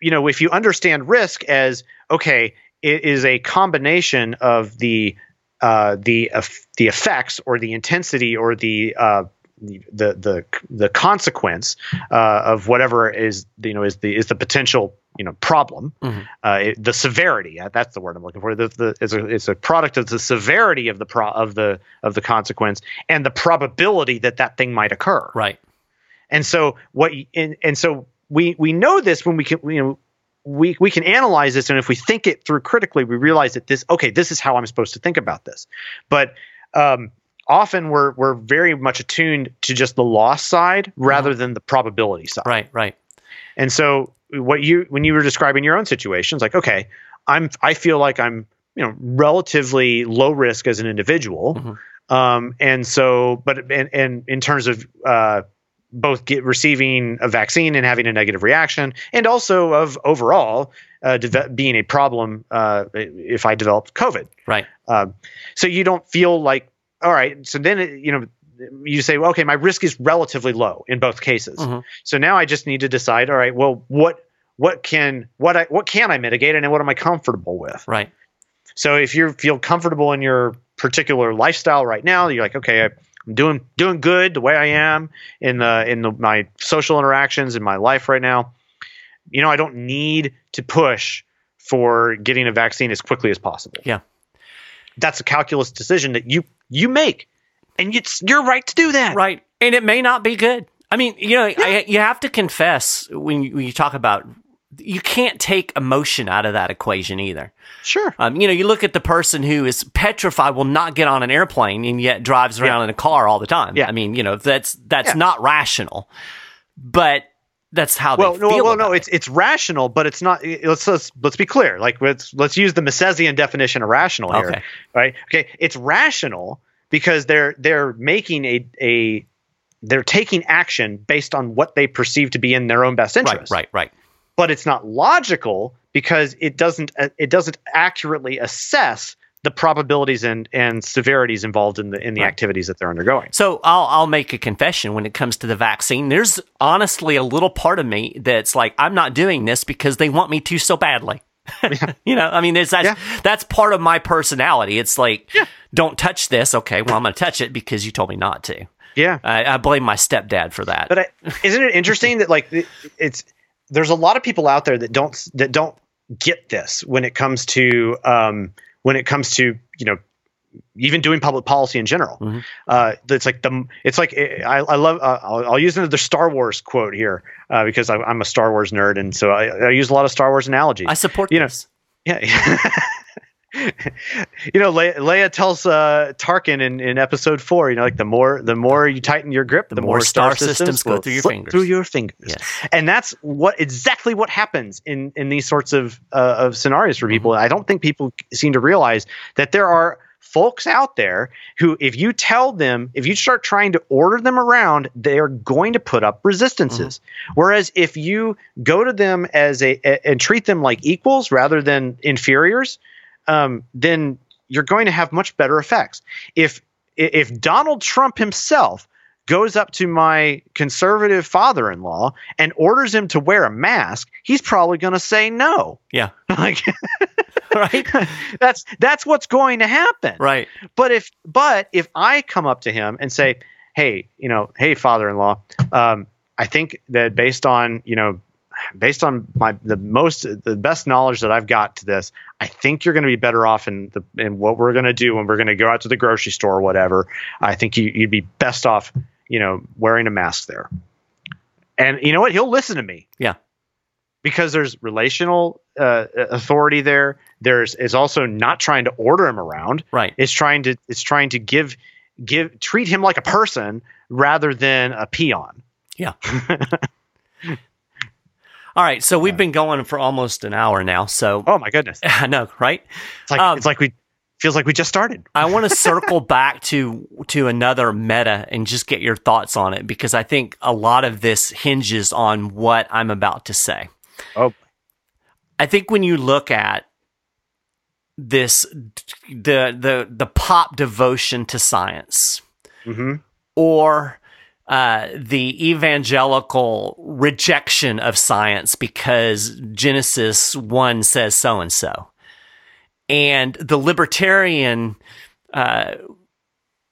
you know, if you understand risk as okay, it is a combination of the uh, the eff- the effects or the intensity or the uh, the the the consequence uh, of whatever is you know is the is the potential you know problem Mhm. uh, it- the severity uh, that's the word I'm looking for the, the it's a it's a product of the severity of the pro of the of the consequence and the probability that that thing might occur Right. And so what and, and so we we know this when we can you know we we can analyze this and if we think it through critically we realize that this okay this is how I'm supposed to think about this. But um, often we're we're very much attuned to just the loss side rather than the probability side. Right, right. And so what you when you were describing your own situations like okay I'm I feel like I'm you know relatively low risk as an individual. Mhm. Um, and so, but and, and in terms of uh, both get receiving a vaccine and having a negative reaction, and also of overall uh, deve- being a problem uh, if I developed COVID. Right. Um, so you don't feel like all right. So then it, you know you say, well, okay, my risk is relatively low in both cases. Mhm. So now I just need to decide, all right, well, what what can what I what can I mitigate and what am I comfortable with? Right. So if you feel comfortable in your particular lifestyle right now, you're like, okay, I'm doing doing good the way I am in the in the, my social interactions in my life right now. You know, I don't need to push for getting a vaccine as quickly as possible. Yeah. That's a calculus decision that you you make, and it's your right to do that. Right. And it may not be good. I mean, you know, I, you have to confess when you, when you talk about you can't take emotion out of that equation either. Sure. Um, you know, you look at the person who is petrified, will not get on an airplane, and yet drives around in a car all the time. Yeah. I mean, you know, that's that's Yeah. not rational, but that's how Well, they no, feel. well, no, it. it's it's rational, but it's not. Let's let's let's be clear. Like let's let's use the Misesian definition of rational here, Okay. right? Okay, it's rational because they're they're making a a they're taking action based on what they perceive to be in their own best interest. right, right. right. But it's not logical because it doesn't uh, it doesn't accurately assess the probabilities and and severities involved in the in the Right. activities that they're undergoing. So I'll I'll make a confession when it comes to the vaccine. There's honestly a little part of me that's like I'm not doing this because they want me to so badly. you know, I mean, there's that's Yeah. that's part of my personality. It's like, don't touch this. Okay, well, I'm going to touch it because you told me not to. Yeah. I, I blame my stepdad for that. But I, isn't it interesting that like it's there's a lot of people out there that don't that don't get this when it comes to um, when it comes to you know even doing public policy in general. Mhm. Uh, it's like the it's like I, I love uh, I'll, I'll use another Star Wars quote here uh, because I, I'm a Star Wars nerd and so I, I use a lot of Star Wars analogies. I support you know. Yeah. you know, Le- Leia tells uh, Tarkin in, in episode four, you know, like the more the more you tighten your grip, the, more star systems go through your fingers. Through your fingers. Yes. And that's what exactly what happens in in these sorts of uh, of scenarios for people. Mm-hmm. I don't think people seem to realize that there are folks out there who if you tell them if you start trying to order them around they're going to put up resistances Mm-hmm. whereas if you go to them as a, a- and treat them like equals rather than inferiors um, then you're going to have much better effects if if donald trump himself goes up to my conservative father-in-law and orders him to wear a mask he's probably going to say no Yeah. like Right. that's that's what's going to happen right. but if but if I come up to him and say, "Hey, you know, hey, father-in-law, um, I think that based on you know, based on my the most the best knowledge that I've got to this, I think you're going to be better off in the in what we're going to do when we're going to go out to the grocery store or whatever. I think you, you'd be best off, you know, wearing a mask there." And you know what? He'll listen to me Yeah. because there's relational uh, authority there. There's is also not trying to order him around Right. it's trying to it's trying to give give treat him like a person rather than a peon. Yeah. All right. So we've been going for almost an hour now. So Oh my goodness. I know, right? It's like Um, it's like we feels like we just started. I want to circle back to to another meta and just get your thoughts on it because I think a lot of this hinges on what I'm about to say. Oh. I think when you look at this the the the pop devotion to science hmm or uh, the evangelical rejection of science because Genesis 1 says so and so. And the libertarian uh,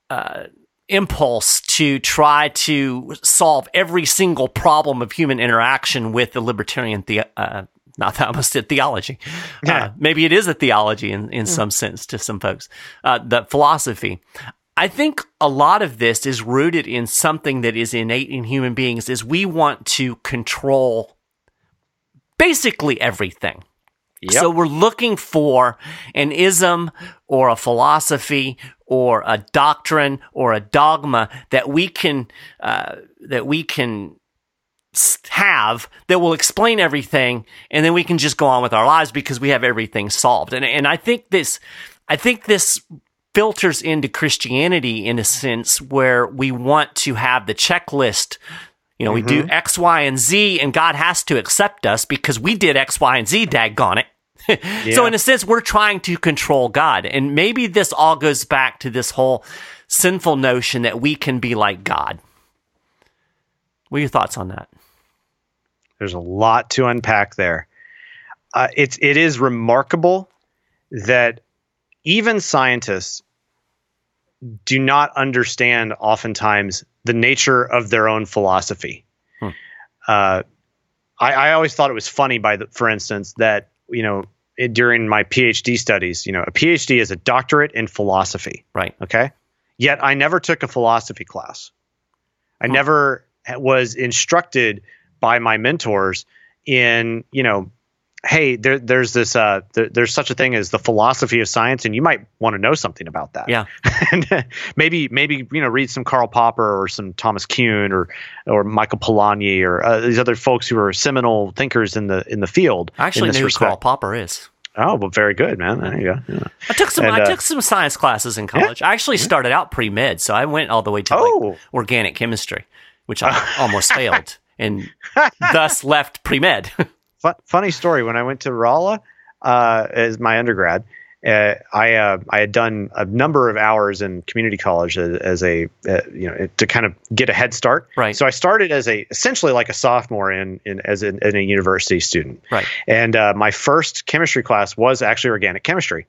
uh, impulse to try to solve every single problem of human interaction with the libertarian the- uh, not that almost did theology. Yeah. Uh, maybe it is a theology in, in some sense to some folks. Uh, the philosophy. I think a lot of this is rooted in something that is innate in human beings is we want to control basically everything. Yep. So we're looking for an ism or a philosophy or a doctrine or a dogma that we can uh, that we can have that will explain everything, and then we can just go on with our lives because we have everything solved. And and I think this I think this filters into Christianity in a sense where we want to have the checklist. You know, we do X, Y, and Z, and God has to accept us because we did X, Y, and Z, daggone it. So, in a sense, we're trying to control God. And maybe this all goes back to this whole sinful notion that we can be like God. What are your thoughts on that? There's a lot to unpack there. Uh, it's it is remarkable that even scientists do not understand oftentimes the nature of their own philosophy. Hmm. Uh, I, I always thought it was funny, by the, for instance, that you know it, during my PhD studies, you know, a PhD is a doctorate in philosophy. Right. Okay. Yet I never took a philosophy class. I never was instructed by my mentors in, you know, hey, there, there's this, uh, there, there's such a thing as the philosophy of science, and you might want to know something about that. Yeah. and uh, maybe, maybe you know, read some Karl Popper or some Thomas Kuhn or or Michael Polanyi or uh, these other folks who are seminal thinkers in the in the field. I actually knew who. Karl Popper is. Oh, well, very good, man. There you go. Yeah. I took some. And, I uh, took some science classes in college. I actually started out pre med, so I went all the way to Oh. like organic chemistry, which I almost failed, and thus left pre med. Fu- funny story. When I went to Rolla uh, as my undergrad, uh, I uh, I had done a number of hours in community college as, as a uh, you know to kind of get a head start. Right. So I started as a essentially like a sophomore in in as in a university student. right. And uh, my first chemistry class was actually organic chemistry.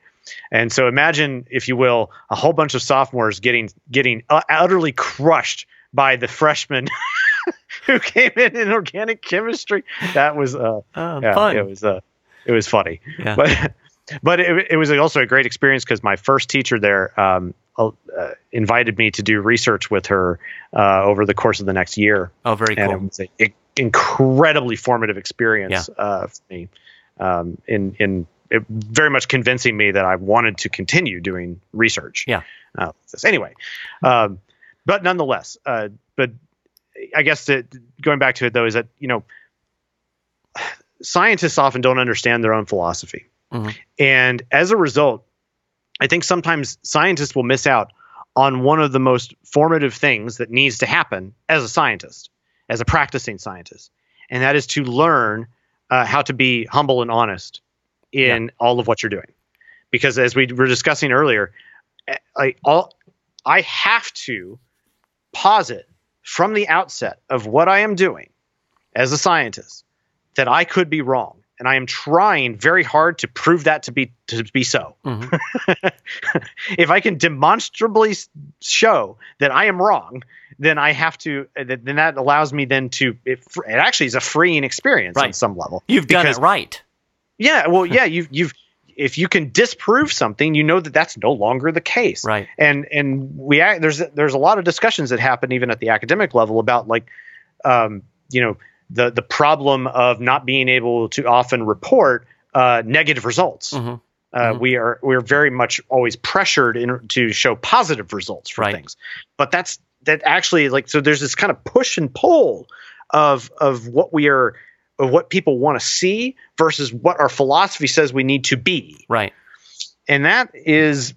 And so imagine, if you will, a whole bunch of sophomores getting getting uh, utterly crushed by the freshman who came in in organic chemistry. That was uh, Oh, yeah, fun. it was uh, it was funny. Yeah. But but it, it was also a great experience because my first teacher there um, uh, invited me to do research with her uh, over the course of the next year oh, very and cool. it was an incredibly formative experience uh, for me. Um, in in it very much convincing me that I wanted to continue doing research. Yeah. Uh. Anyway, um, but nonetheless, uh, but I guess that going back to it though is that you know scientists often don't understand their own philosophy, Mhm. and as a result, I think sometimes scientists will miss out on one of the most formative things that needs to happen as a scientist, as a practicing scientist, and that is to learn uh, how to be humble and honest in all of what you're doing. Because as we were discussing earlier, eh, I all I have to posit from the outset of what I am doing as a scientist that I could be wrong, and I am trying very hard to prove that to be to be so Mhm. if I can demonstrably show that I am wrong, then I have to. uh, Then that allows me then to. It, it actually is a freeing experience on some level. You've done it right. Yeah. Well, yeah. You've you've if you can disprove something, you know that that's no longer the case. Right. And and we act, there's there's a lot of discussions that happen even at the academic level about like, um, you know, the the problem of not being able to often report uh, negative results. Mhm. Uh, Mhm. We are we're very much always pressured in, to show positive results for Right. things, but that's that actually like so. There's this kind of push and pull of of what we are of what people want to see versus what our philosophy says we need to be, Right. and that is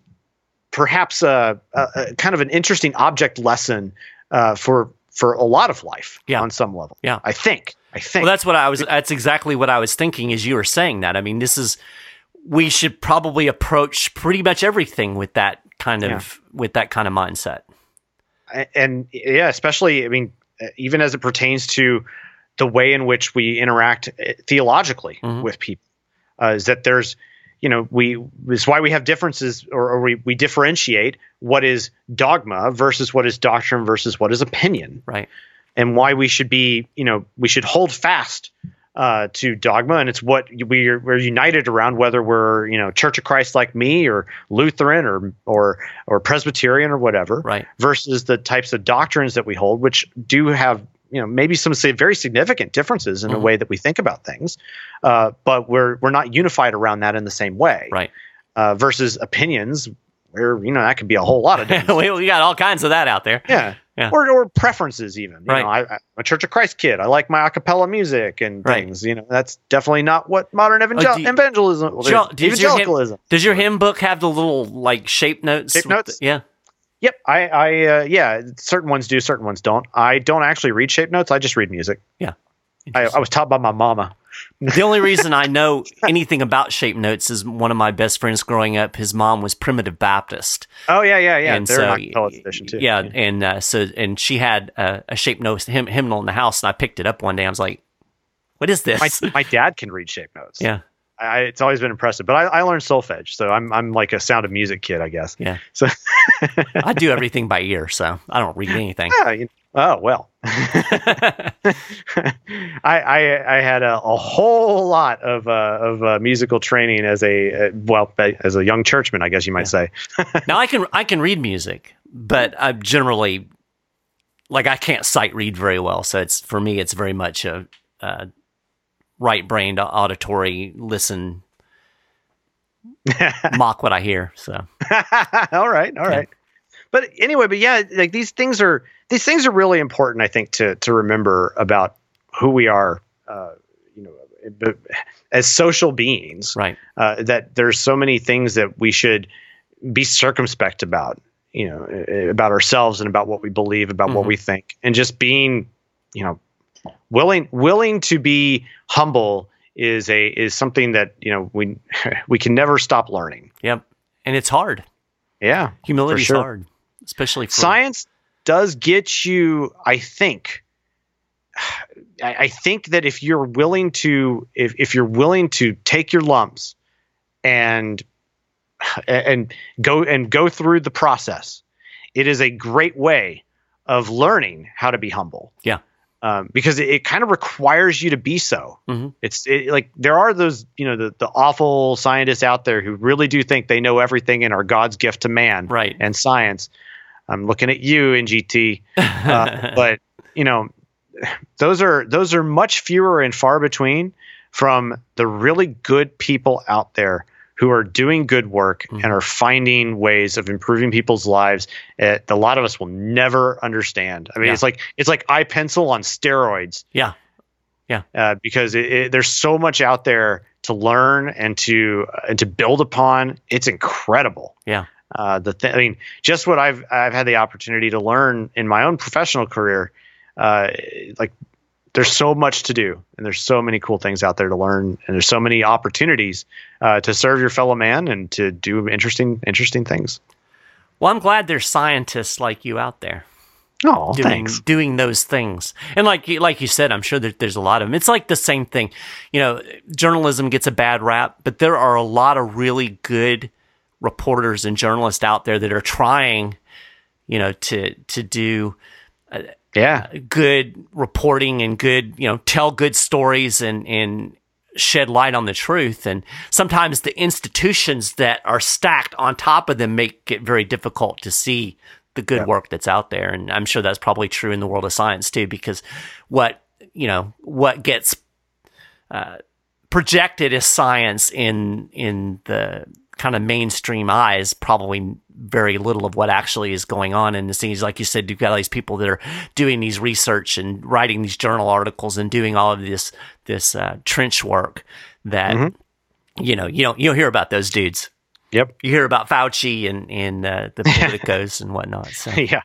perhaps a, a, a kind of an interesting object lesson uh, for for a lot of life Yeah. on some level. Yeah. I think. I think. Well, that's what I was. That's exactly what I was thinking as you were saying that. I mean, this is. We should probably approach pretty much everything with that kind of with that kind of mindset. and yeah, especially I mean, even as it pertains to the way in which we interact uh, theologically Mhm. with people, uh, is that there's, you know, we is why we have differences or, or we we differentiate what is dogma versus what is doctrine versus what is opinion, Right. and why we should be, you know, we should hold fast uh, to dogma, and it's what we're we're united around, whether we're you know Church of Christ like me, or Lutheran, or or or Presbyterian, or whatever. Right. Versus the types of doctrines that we hold, which do have you know maybe some say very significant differences in Mhm. the way that we think about things, uh, but we're we're not unified around that in the same way. Right. Uh, versus opinions, where you know that could be a whole lot of different. we, we got all kinds of that out there. yeah. Yeah. Or, or preferences even. You Right. know, I, I'm a Church of Christ kid. I like my a cappella music and Right. things. You know, that's definitely not what modern evangel- Oh, do you- evangelism well, does your hymn- evangelicalism. Does your hymn book have the little like shape notes? Shape notes? yeah. Yep. I, I, uh, yeah, certain ones do, certain ones don't. I don't actually read shape notes. I just read music. Yeah. I, I was taught by my mama. The only reason I know anything about shape notes is one of my best friends growing up. His mom was Primitive Baptist, Oh yeah, yeah, yeah. and They're so an too. yeah, and uh, so and she had a, a shape note hym- hymnal in the house, and I picked it up one day. I was like, "What is this?" My, my dad can read shape notes. yeah, I, it's always been impressive. But I, I learned solfege, so I'm I'm like a Sound of Music kid, I guess. yeah. So I do everything by ear, so I don't read anything. yeah, you oh well. I, I I had a, a whole lot of uh, of uh, musical training as a uh, well as a young churchman, I guess you might say. now I can I can read music, but I generally like I can't sight read very well. So it's for me, it's very much a, a right brained auditory listen mock what I hear. So all right, all right. But anyway, but yeah, like these things are these things are really important. I think to to remember about who we are. Uh, you know, as social beings, right, uh, that there's so many things that we should be circumspect about, you know, about ourselves and about what we believe, about what Mhm. we think, and just being, you know, willing willing to be humble is a is something that you know we we can never stop learning. yep, and it's hard. Yeah, Humility is sure. hard, especially for science does get you. I think. I I think that if you're willing to, if, if you're willing to take your lumps and and go and go through the process, it is a great way of learning how to be humble. Yeah. Um, because it, it kind of requires you to be so. Mhm. It's it, like there are those, you know, the, the awful scientists out there who really do think they know everything and are God's gift to man right. and science. I'm looking at you, NGT. Uh, but you know, those are those are much fewer and far between from the really good people out there who are doing good work Mhm. and are finding ways of improving people's lives that a lot of us will never understand. I mean, Yeah. it's like it's like I, Pencil on steroids. Yeah. Yeah. Uh, because it, it, there's so much out there to learn and to and to build upon. It's incredible. Yeah. Uh, the th- I mean, just what I've I've had the opportunity to learn in my own professional career. Uh, like there's so much to do and there's so many cool things out there to learn and there's so many opportunities uh, to serve your fellow man and to do interesting interesting things Well, I'm glad there's scientists like you out there. oh doing thanks doing those things. And like you- like you said, I'm sure that there's a lot of them. It's like the same thing. You know, journalism gets a bad rap, but there are a lot of really good reporters and journalists out there that are trying, you know, to to do yeah good reporting and good, you know, tell good stories and and shed light on the truth. And sometimes the institutions that are stacked on top of them make it very difficult to see the good Yeah. work that's out there. And I'm sure that's probably true in the world of science too, because what you know what gets uh, projected as science in in the kind of mainstream eyes probably very little of what actually is going on in the scenes like you said you've got all these people that are doing these research and writing these journal articles and doing all of this this uh, trench work that Mhm. you know you don't you don't hear about those dudes yep you hear about Fauci and and uh, the politicos and whatnot so yeah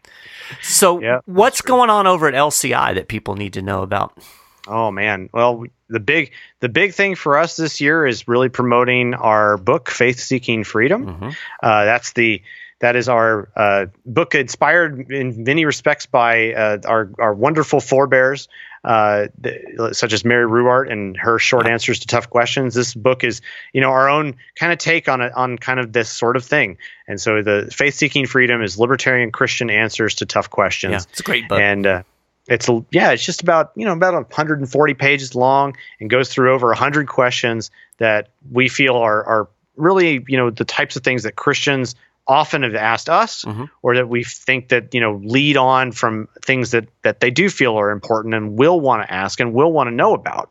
so Yeah, what's going on over at LCI that people need to know about Oh man. Well, the big the big thing for us this year is really promoting our book, Faith Seeking Freedom. Mhm. Uh, that's the that is our uh, book inspired in many respects by uh, our our wonderful forebears. Uh, the, such as Mary Ruwart and her short answers to tough questions. This book is, you know, our own kind of take on it on kind of this sort of thing. And so, the faith seeking freedom is libertarian Christian answers to tough questions yeah it's a great book and uh, it's yeah, it's just about you know about 140 pages long and goes through over 100 questions that we feel are are really you know the types of things that Christians often have asked us mm-hmm. or that we think that you know lead on from things that that they do feel are important and will want to ask and will want to know about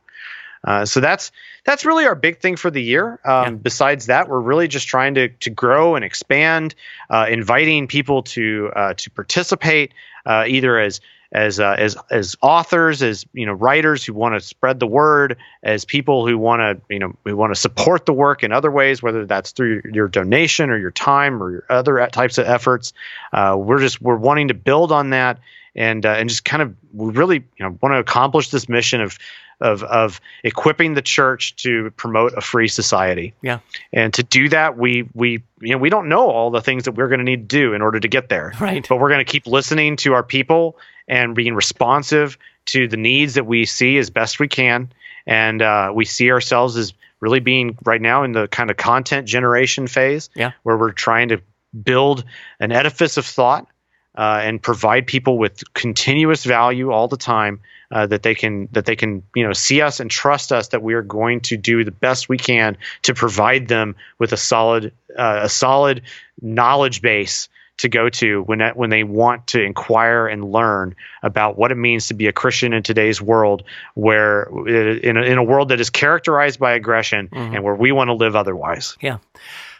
uh, so that's that's really our big thing for the year. Um, yeah. Besides that, we're really just trying to to grow and expand, uh, inviting people to uh, to participate uh, either as as uh, as as authors, as you know, writers who want to spread the word, as people who want to you know who want to support the work in other ways, whether that's through your donation or your time or your other types of efforts. Uh, we're just we're wanting to build on that and uh, and just kind of we really you know want to accomplish this mission of of of equipping the church to promote a free society. Yeah. And to do that, we we you know we don't know all the things that we're going to need to do in order to get there. Right. But we're going to keep listening to our people and being responsive to the needs that we see as best we can. And uh, we see ourselves as really being right now in the kind of content generation phase, yeah. where we're trying to build an edifice of thought uh, and provide people with continuous value all the time uh, that they can that they can you know see us and trust us that we are going to do the best we can to provide them with a solid uh, a solid knowledge base to go to when that, when they want to inquire and learn about what it means to be a Christian in today's world, where in a, in a world that is characterized by aggression mm-hmm. and where we want to live otherwise. Yeah,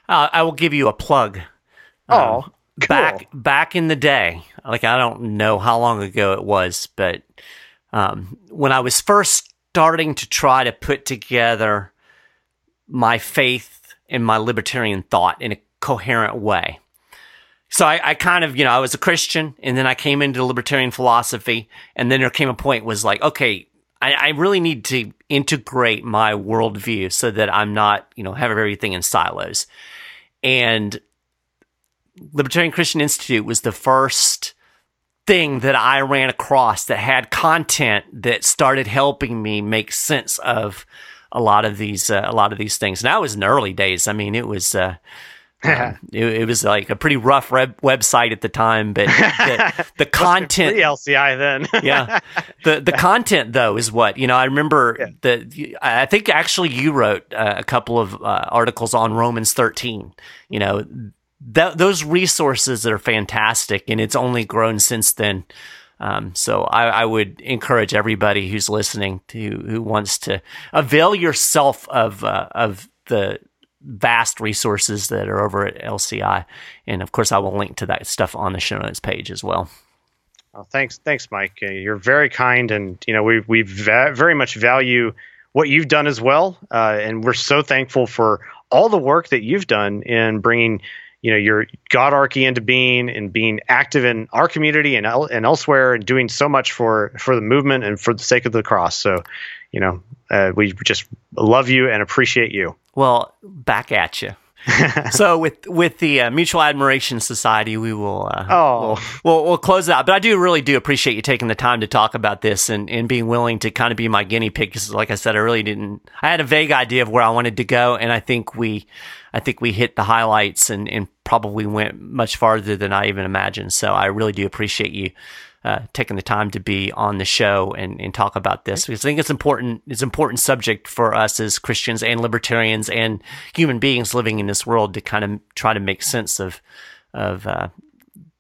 uh, I will give you a plug. Oh, um, cool. back back in the day, like I don't know how long ago it was, but um, when I was first starting to try to put together my faith and my libertarian thought in a coherent way. So I, I, kind of, you know, I was a Christian and then I came into libertarian philosophy and then there came a point was like, okay, I, I really need to integrate my worldview so that I'm not, you know, have everything in silos. And Libertarian Christian Institute was the first thing that I ran across that had content that started helping me make sense of a lot of these uh, a lot of these things. Now it was in the early days. I mean, it was. Uh, um, it, it, was like a pretty rough web- website at the time, but the, the content the LCI then. yeah, the the content though is what you know. I remember yeah. the. I think actually you wrote uh, a couple of uh, articles on Romans thirteen. You know, th- those resources are fantastic, and it's only grown since then. Um, so I, I, would encourage everybody who's listening to who wants to avail yourself of uh, of the vast resources that are over at LCI, and of course I will link to that stuff on the show notes page as well. Well, thanks, thanks, Mike. Uh, you're very kind, and you know we we va- very much value what you've done as well, uh, and we're so thankful for all the work that you've done in bringing you know your Godarchy into being and being active in our community and el- and elsewhere and doing so much for for the movement and for the sake of the cross. So, you know, uh, we just love you and appreciate you. Well, back at you. so with with the uh, Mutual Admiration Society, we will uh, oh. we'll, we'll, we'll close it out. But I do really do appreciate you taking the time to talk about this and, and being willing to kind of be my guinea pig. Because, like I said, I really didn't. I had a vague idea of where I wanted to go, and I think we I think we hit the highlights and, and probably went much farther than I even imagined. So I really do appreciate you uh, taking the time to be on the show and, and talk about this because I think it's important. It's an important subject for us as Christians and libertarians and human beings living in this world to kind of try to make sense of of uh,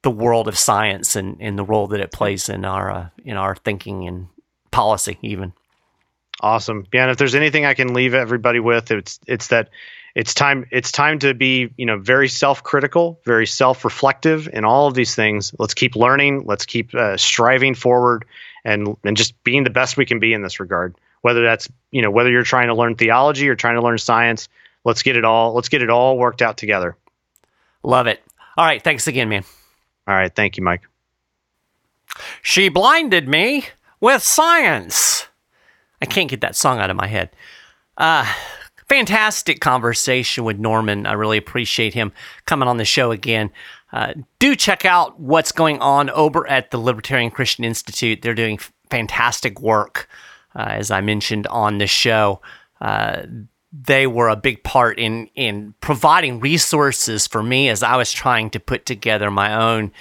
the world of science and, and the role that it plays in our uh, in our thinking and policy even. Awesome. Yeah, and if there's anything I can leave everybody with, it's it's that it's time it's time to be you know very self-critical very self-reflective in all of these things. Let's keep learning. Let's keep uh, striving forward and and just being the best we can be in this regard. Whether that's you know whether you're trying to learn theology or trying to learn science let's get it all let's get it all worked out together. Love it. All right. Thanks again man. All right. Thank you mike. She blinded me with science. I can't get that song out of my head. Uh fantastic conversation with Norman. I really appreciate him coming on the show again. Uh, do check out what's going on over at the Libertarian Christian Institute. They're doing fantastic work, uh, as I mentioned on the show. Uh, they were a big part in in providing resources for me as I was trying to put together my own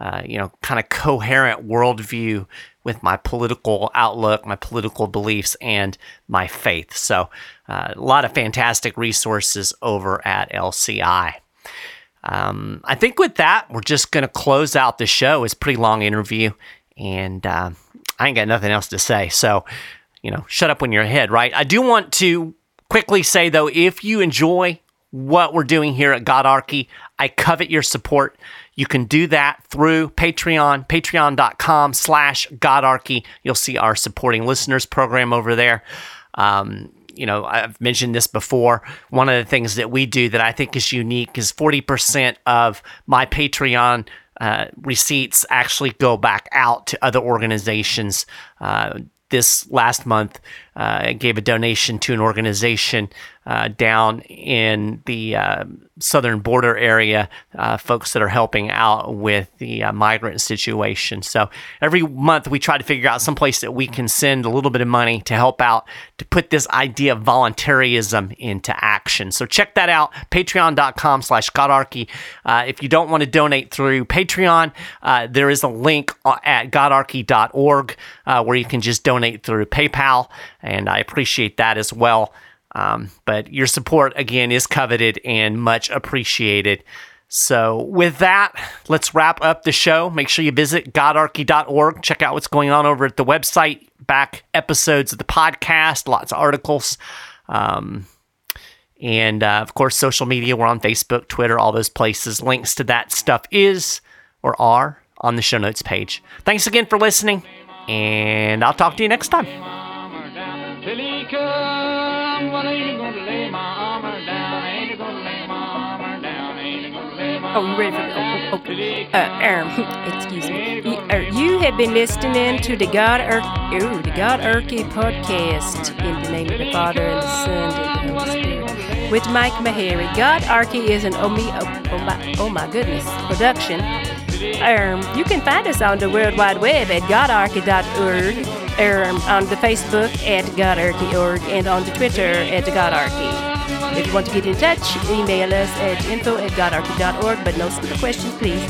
uh, you know, kind of coherent worldview with my political outlook, my political beliefs, and my faith. So, uh, a lot of fantastic resources over at LCI. Um, I think with that, we're just going to close out the show. It's a pretty long interview, and uh, I ain't got nothing else to say. So, you know, shut up when you're ahead, right? I do want to quickly say, though, if you enjoy what we're doing here at Godarchy, I covet your support. You can do that through Patreon, patreon.com slash Godarchy. You'll see our supporting listeners program over there. Um, you know, I've mentioned this before. One of the things that we do that I think is unique is 40% of my Patreon uh, receipts actually go back out to other organizations. Uh, this last month, uh, I gave a donation to an organization uh, down in the uh, southern border area, uh, folks that are helping out with the uh, migrant situation. So every month we try to figure out some place that we can send a little bit of money to help out to put this idea of voluntarism into action. So check that out, patreon.com slash godarchy. If you don't want to donate through Patreon, there is a link at godarchy.org where you can just donate through PayPal, and I appreciate that as well. Um, but your support, again, is coveted and much appreciated. So, with that, let's wrap up the show. Make sure you visit godarchy.org. Check out what's going on over at the website, back episodes of the podcast, lots of articles. Um, and uh, of course, social media. We're on Facebook, Twitter, all those places. Links to that stuff is or are on the show notes page. Thanks again for listening, and I'll talk to you next time. Oh, you ready for oh, oh, oh. Uh, um, excuse me. You, uh, you have been listening to the God ooh, the Godarchy podcast in the name of the Father and the Son and the Holy Spirit with Mike Maharrey. Godarchy is an oh, me, oh, oh, my, oh my goodness production. Um, you can find us on the World Wide Web at godarchy.org, um, on the Facebook at godarchy.org, and on the Twitter at godarchy. If you want to get in touch, email us at info at godarchy.org, but no stupid questions, please.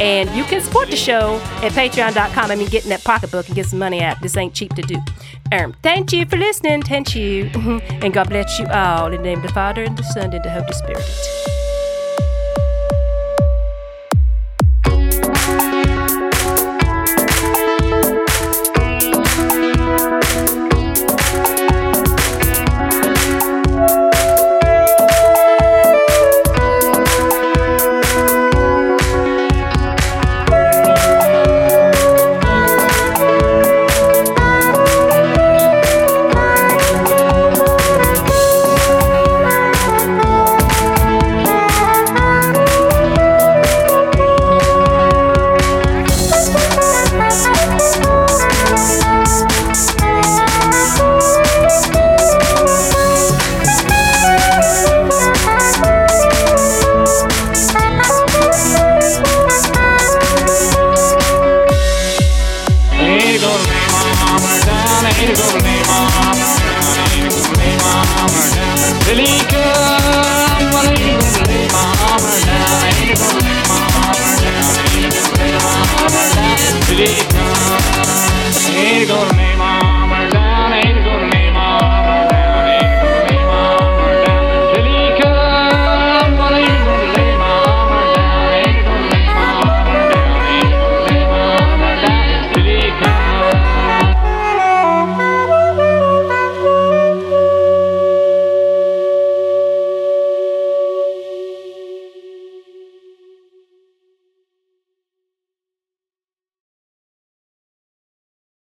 And you can support the show at patreon.com. I mean, get in that pocketbook and get some money out. This ain't cheap to do. Um, thank you for listening. Thank you. and God bless you all. In the name of the Father, and the Son, and the Holy Spirit.